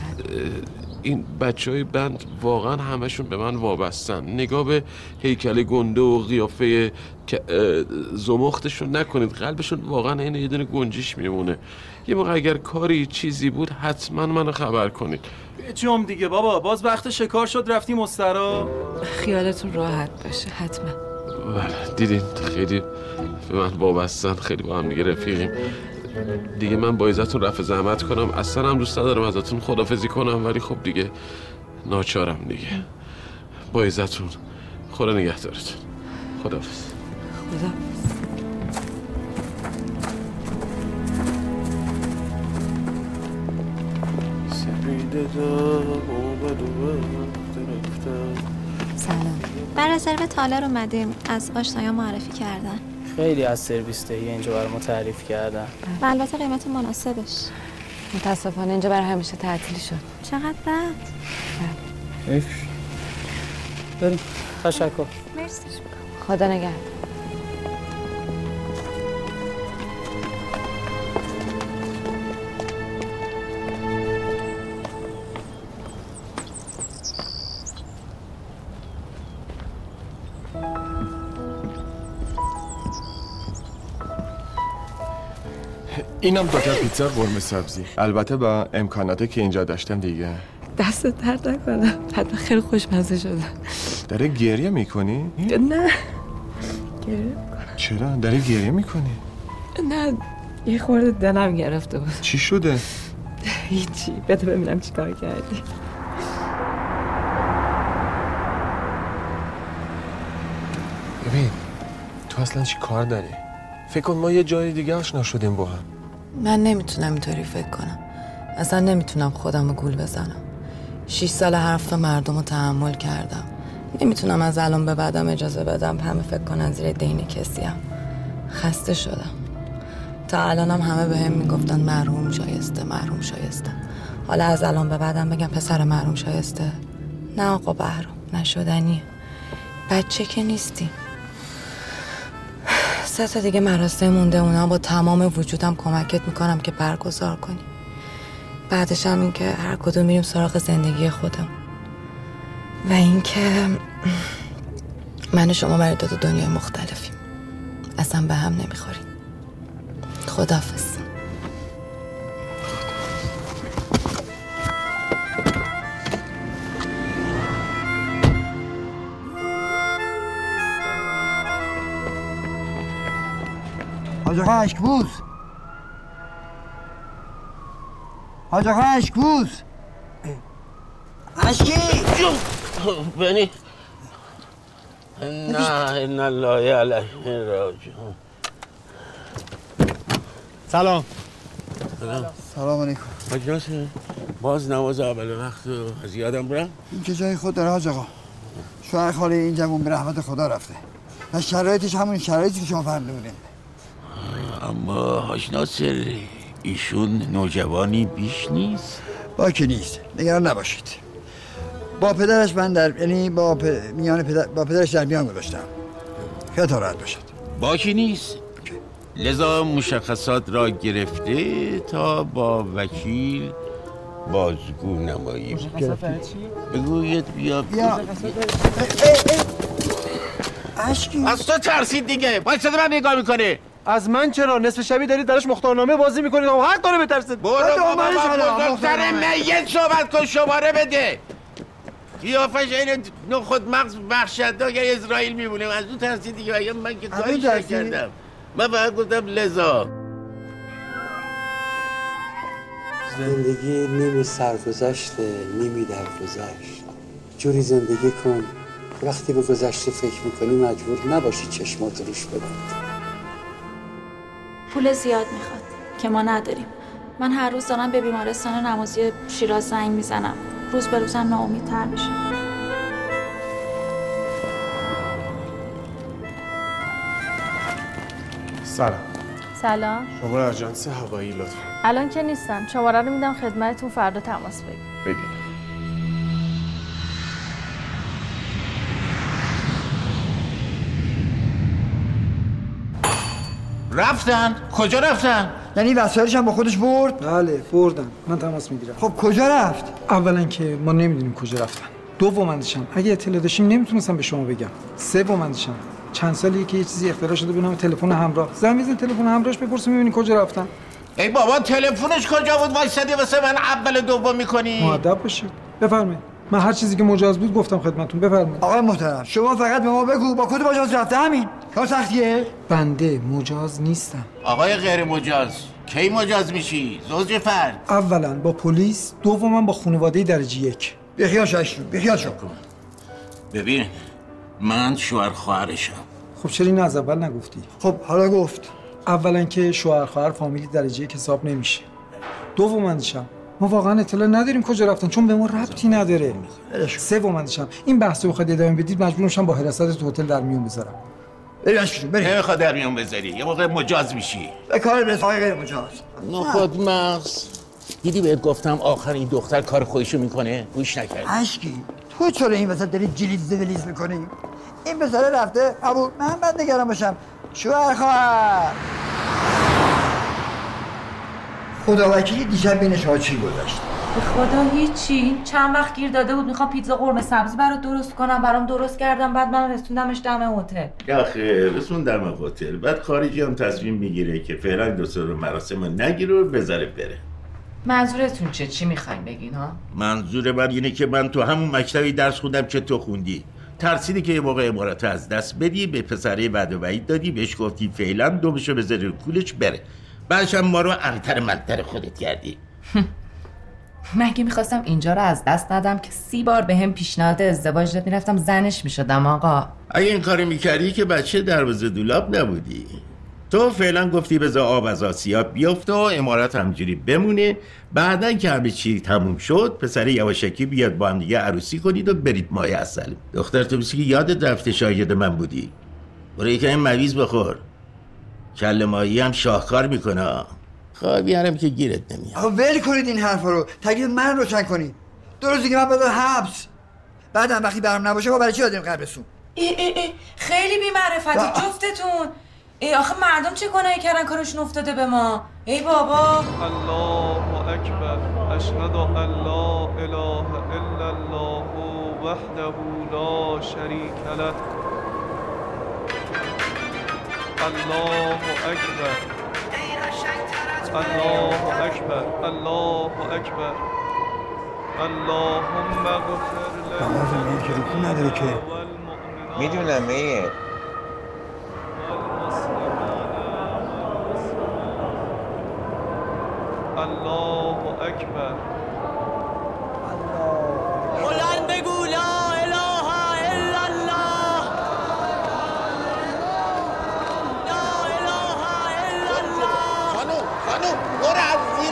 این بچه های بند واقعا همشون به من وابستن. نگاه به هیکل گنده و قیافه زمختشون نکنید. قلبشون واقعا این یه دونه گنجیش میمونه. یه موقع اگر کاری چیزی بود حتما منو خبر کنید. جم دیگه بابا. باز وقت شکار شد رفتی مسترا. خیالتون راحت باشه حتما. بله دیدین خیلی به من وابستن. خیلی با هم دیگه رفیقیم. دیگه من با عزتون رفع زحمت کنم. اصلا هم دوست ندارم ازتون خدافزی کنم ولی خب دیگه ناچارم دیگه. با عزتون خدا نگهدارتون. خدافز خدا سلام. بر رزرو تالر اومدیم. از آشنایا معرفی کردن. خیلی از سرویس دهی اینجا برای ما تعریف کردن. و البته قیمت مناسبش. متاسفانه اینجا برای همیشه تعطیل شد. چقدر بد حیف بریم. تشکر. مرسی. خدا نگهدار. اینم دوتا پیتزا قرمه سبزی. البته با امکاناتی که اینجا داشتم دیگه. دست درد نکنم حتما خیلی خوشمزه شده. داره گریه می‌کنی؟ نه. گریه چرا؟ داره گریه می‌کنی؟ نه. یه خورده دلم گرفته بود. چی شده؟ هیچی. بده ببینم چی کار کردی. ببین تو اصلا چی کار داری؟ فکر کن ما یه جای دیگه آشنا شدیم با هم. من نمی‌تونم اینطوری فکر کنم. اصلا نمی‌تونم خودم رو گول بزنم. شیش سال حرف مردم رو تحمل کردم. نمی‌تونم از الان به بعدم اجازه بدم همه فکر کنن زیر دین کسیم خسته شدم. تا الانم همه به هم می‌گفتن مرحوم شایسته مرحوم شایسته. حالا از الان به بعدم بگم پسر مرحوم شایسته. نه آقا بهرام نشدنیه بچه که نیستی. سه تا دیگه مراسم مونده اونا. با تمام وجودم کمکت می‌کنم که برگزار کنی. بعدش هم این که هر کدوم میریم سراغ زندگی خودم. و اینکه من و شما برای دو دنیای مختلفیم. اصلا به هم نمی‌خوریم. خدافز حاج آقا اشکبوز حاج آقا اشکبوز اشکی بنی نه ان الله علیه راجعون سلام سلام علیکم حاج باز نماز اول وقت رو از یادم برم این که جای خود داره حاج آقا شوهر خاله این جوون به رحمت خدا رفته و شرایطش همون شرایطی که شما بودین اما حاج ناصر ایشون نوجوانی بیش نیست با که نیست نگران نباشید با پدرش من در یعنی با پ... میان پدر... با پدرش در میان گذاشتم خیلی راحت باشد باکی نیست لذا مشخصات را گرفته تا با وکیل بازگو نماییم بگوید بیا بیا اشکی از تو ترسید دیگه باید شده من نگاه می‌کنه از من چرا نصف شبی دارید درش مختارنامه بازی می‌کنید؟ و حق داره بترسید. برو بابا با بزرگتر میت صحبت کن شماره بده. قیافش این نخود مغز بخشنده اسرائیل میمونه. از اون ترسید دیگه بگم من که کاری نکردم. من فقط گفتم لذا. زندگی نیمی سرگذشته نیمی درگذشت. جوری زندگی کن. وقتی به گذشته فکر می‌کنی مجبور نباشی چشمات روش ببند. پول زیاد می‌خواد. که ما نداریم. من هر روز دارم به بیمارستان نمازی شیراز زنگ می‌زنم. روز به روزم ناامیدتر میشم سلام. سلام. شما اجانس هوایی لطفا. الان که نیستم. شماره رو میدم خدمتتون فردا تماس بگیر بگید رفتن؟ کجا رفتن؟ یعنی وسایلش هم با خودش برد؟ بله بردم من تماس می‌گیرم. خب کجا رفت؟ اولا که ما نمی‌دونیم کجا رفتن. دومندشم اگه اطلاع داشتیم نمی‌تونستم به شما بگم. سومندشم چند سالیه که یه چیزی اختراع شده به نام تلفن همراه. زنگ میزن تلفن همراهش بپرسیم می‌بینی کجا رفتن. ای بابا تلفنش کجا بود؟ وایسادی واسه من. اول دوم می‌کنی. مؤدب باشید بفرمایید. من هر چیزی که مجاز بود گفتم خدمتتون. بفرمایید. آقای محترم شما فقط به ما بگو با کدوم مجاز رفته همین؟ کار سختیه؟ بنده مجاز نیستم. آقای غیر مجاز کی مجاز میشی؟ زوج فرد. اولا با پلیس دوما با خانواده درجه یک. بخیال شش بخیال شو ببین من شوهر خواهرشم. خب چرا این از اول نگفتی؟ خب حالا گفت. اولا که شوهر خواهر فامیلی درجه یک حساب نمیشه. دومندشم ما واقعا اطلاع نداریم کجا رفتن چون به ما ربطی نداره. سومندشم این بحثو بخواد ادامه بدید مجبور میشم با حراست تو هتل در میون بذارم. نمی‌خواد در میون بذاری. یه موقع مجاز میشی. به کار آقای غیر مجاز. نخود مغز دیدی بهت گفتم آخر این دختر کار خودشو می‌کنه؟ گوش نکرد. اشکی. تو چرا این وسط داری جلیز زلیز می‌کنی؟ این پسره رفته قبول. من بعد نگران باشم. شوهر خواهر. خدا وکیلی دیشب بین شما چی گذشت؟ به خدا هیچی. چند وقت گیر داده بود می‌خوام پیتزا قرمه سبزی برات درست کنم. برام درست کردم بعد من رسوندمش دم هتل. آخه رسون در هتل. بعد خارجی هم تصمیم می‌گیره که فعلا دو رو مراسم رو نگیره و بذاره بره. منظورتون چه؟ چی می‌خواین بگین ها؟ منظور من اینه که من تو همون مکتبی درس خوندم که تو خوندی. ترسیدی که یه موقع امارات از دست بدی به پسره بعد و بعید دادی بهش گفتی فعلا دومشو بذاری کولش بره. بعدش هم ما رو ارتر منتر خودت کردی. مگه می‌خواستم اینجا رو از دست ندم که سی بار به هم پیشنهاد ازدواج داد؟ می‌رفتم زنش می‌شدم آقا. اگه این کاری می‌کردی که بچه دروازه دولاب نبودی. تو فعلا گفتی بذار آب از آسیاب بیفته و امارات همجوری بمونه. بعدا که همه چی تموم شد پسر یواشکی بیاد با هم دیگه عروسی کنید و برید مایه اصل دختر تو که یادت رفته شاگرد من بودی. برو یکم مویز بخور. کل ماهی هم شاهکار می‌کنه. خوابی هرم که گیرت نمیاد. آقا ول کنید این حرفا رو. تکلیف من روشن کنید دو روزی که من بدم حبس. بعدم وقتی برام نباشه ما برای چی دادیم قبرسون ای ای ای خیلی بی‌معرفتی جفتتون. ای آخه مردم چه گناهی کردن کارشون افتاده به ما؟ ای بابا. الله اکبر. اشهد ان لا اله الا الله وحده لا شریک له. الله اکبر. الله اکبر. الله اکبر. اللهم اغفر میگه که رکو نداره که. می‌دونم ایه الله اکبر.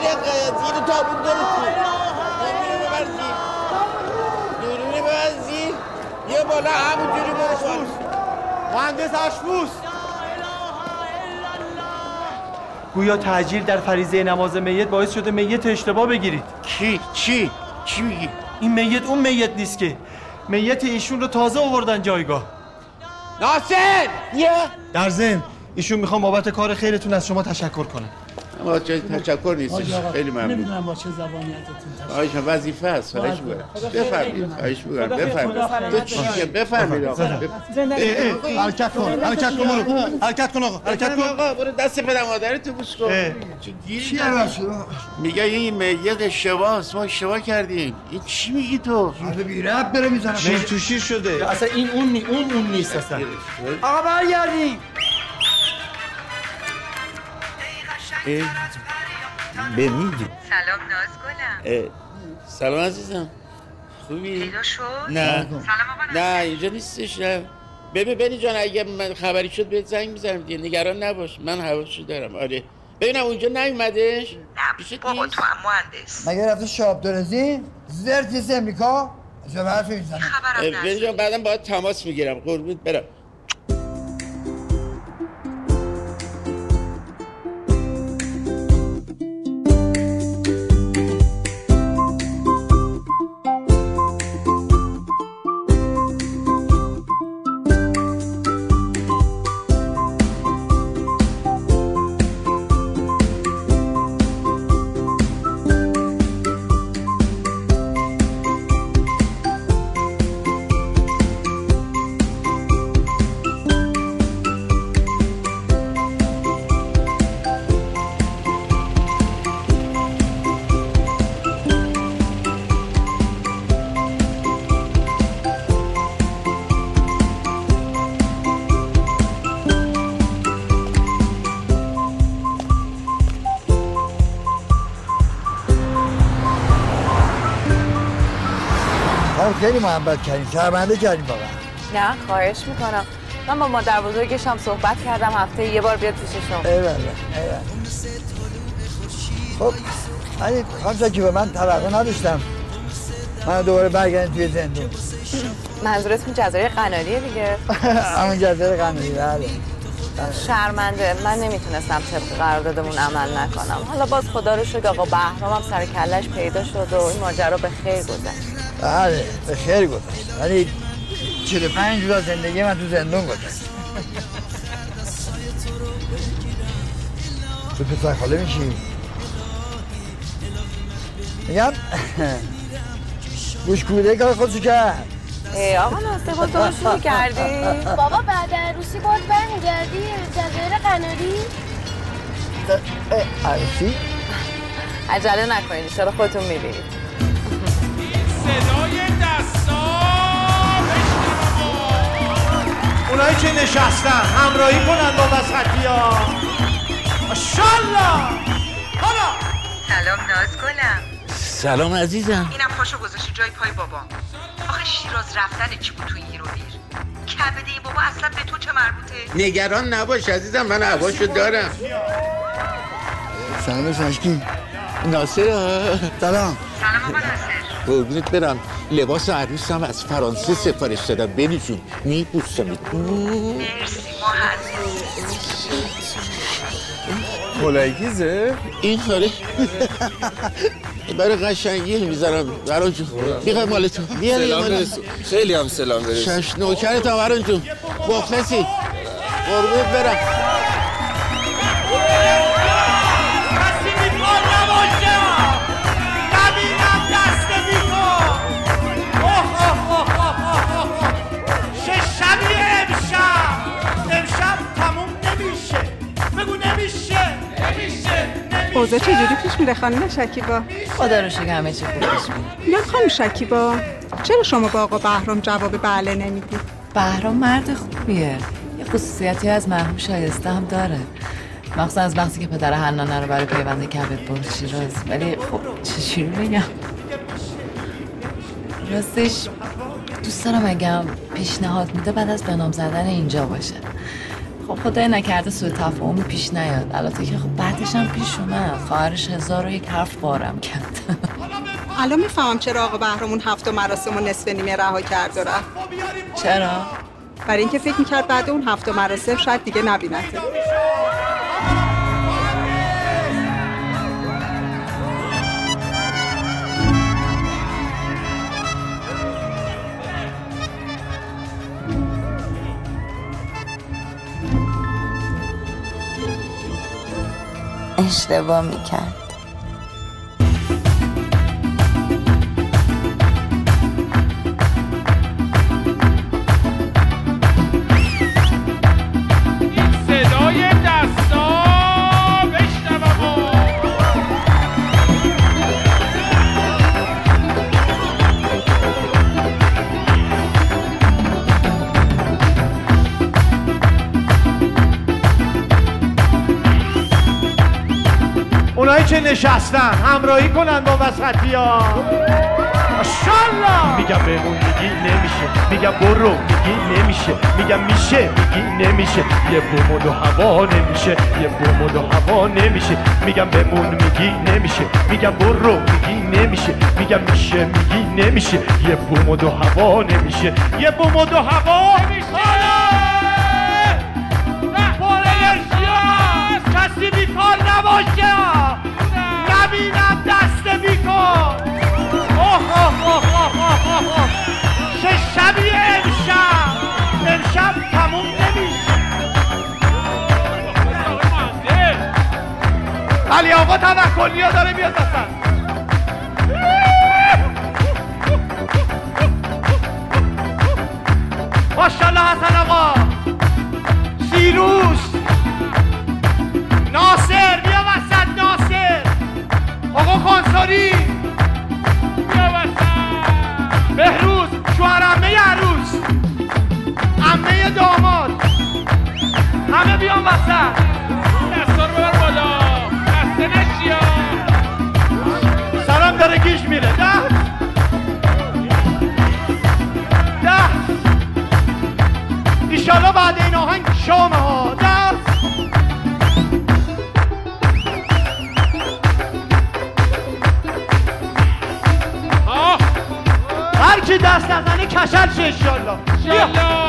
زیر زیر تابون برو تو نورونی ببر زیر نورونی ببر زیر یه بالا همونجوری برو خانم مهندس اشفوس گویا تاجیل در فریضه نماز میت باعث شده میت اشتباه بگیرید. کی؟ چی؟ چی میگی؟ این میت اون میت نیست که. میت ایشون رو تازه آوردن جایگاه. ناصر! یه در ضمن ایشون می‌خوام بابت کار خیرتون از شما تشکر کنم. ما چه تشکر نیستش خیلی ممنون. نمی‌دونم با چه زبانی ازتون خواهش وظیفه است. خواهش می‌کنم بفرمایید. خواهش می‌کنم بفرمایید. تو چی میگه بفرمایید آقا. حرکت کن. حرکت کن حرکت کن آقا. حرکت کن. آقا برو دست پدر مادرت تو بوس کن. چی؟ میگه این میت اشتباهه ما اشتباه کردیم. این چی میگی تو؟ حرف بی رب داره می‌زنم شیر تو شیر شده؟ اصلا این اون نی اون اون نیست اصلا. آقا برگردیم. بمیدی سلام ناز گلم سلام عزیزم. خوبی؟ پیدا شد؟ نه. سلام. آقا نه اینجا نیستش نه. ببین بنی جان اگه من خبری شد بهت زنگ می‌زنم دیگه. نگران نباش. من حواسشو دارم. آره. ببینم اونجا نیومدش. پیشت بابا نیست. تو هم مهندس. مگه رفته شاب درزی زرت نیست امریکا عجب حرفی می‌زنه خبرم اه، بنی جان بعدم باید تماس می‌گیرم. قربونت برم. خیلی محبت کردیم شرمنده کردیم واقعا نه خواهش می‌کنم. من با مادر بزرگشم صحبت کردم هفته یه بار بیاد پیش شما ایوالله ایوالله خب ولی خانم شکیبا من طبقه نداشتم. من دوباره برگردیم توی زندون. منظورتون جزایر قناریه دیگه؟ همون جزایر قناری بله. شرمنده من نمی‌تونستم طبق قراردادمون عمل نکنم. حالا باز خدا رو شکر آقا بهرام هم سر کلش پیدا شد و این ماجرا به خیر گذشت. بله به خیر گذشت. ولی 45 روز زندگی من تو زندون گذشت. تو پسر خاله میشی؟ میگم گوش کوده کار خودشو کرد. ای آقا ناسته باز تو شروع کردی. بابا بعد عروسی باز برمیگردی. جزایر قناری. عروسی؟ عجله نکنید چرا خودتون می‌بینید؟ صدای دستا اونایی که نشستن همراهی کنن با وسطی ها ماشالله حالا. سلام ناز گلم. سلام عزیزم. اینم پاشو گذاشتی جای پای بابام آخه شیراز رفتن چی بود تو این رو بیر کبده این بابا اصلا به تو چه مربوطه؟ نگران نباش عزیزم من هواشو دارم. سلام ششکی ناصر سلام. سلام آقا ناصر. قربونت برم. لباس عروسم از فرانسه سفارش دادم. بنیشون میبوسمت مرسی ما کلاهگیزه؟ این خاره. برای قشنگی می‌ذارم. بران جون. بیا مال تو؟ بیا دیگه سلام مال برسون خیلی هم سلام برسون شش نوکرت هم بران جون؟ مخلصی قربونت برم. اوضاع چجوری پیش میره خانم شکیبا؟ خدا رو شکر همه چی خوب پیش میره. خانم شکیبا چرا شما با آقا بهرام جواب بله نمی‌دید بهرام مرد خوبیه. یه خصوصیتی از مرحوم شایسته هم داره. مخصوصا از وقتی که پدر حنانه رو برای پیوند کبد برد شیراز. ولی خب چجوری بگم راستش دوست دارم اگم پیشنهاد میده بعد از به نام زدن اینجا باشه. خب خدای نکرده سوء تفاهمی پیش نیاد. البته که خب بعدش هم پیش اومد. خواهرش هزار و یک حرف بارم کرد. الان می‌فهمم چرا آقا بهرام اون هفت مراسم و نصف نیمه رها کرد و رفت. چرا؟ برای اینکه فکر می‌کرد بعد اون هفت مراسم شاید دیگه نبینده اشتباه می‌کرد. نشستن همراهی کنن با وسطی ها ماشالله میگم بهمون میگی نمیشه. میگم برو میگی نمیشه. میگم میشه میگی نمیشه. یه بومود و هوا نمیشه. یه بومود و هوا نمیشه. میگم بهمون میگی نمیشه. میگم برو میگی نمیشه. میگم میشه میگی نمیشه. یه بومود و هوا نمیشه. یه بومود و هوا کسی اوه. چه شبیه امشب؟ امشب تموم نمیشه. علی آقا توکلی ها داره میاد اصلا. ماشالله حسن آقا. سیروس. ناصر بیا وسط ناصر. آقا خانساری. خونه داماد. همه بیان وسط دستا رو ببر بالا. خسته نشی سرم داره گیش میره. ده. ده. ایشالا بعد این آهنگ شام ها. دست هر کی دست نزنه کشل شه ایشالله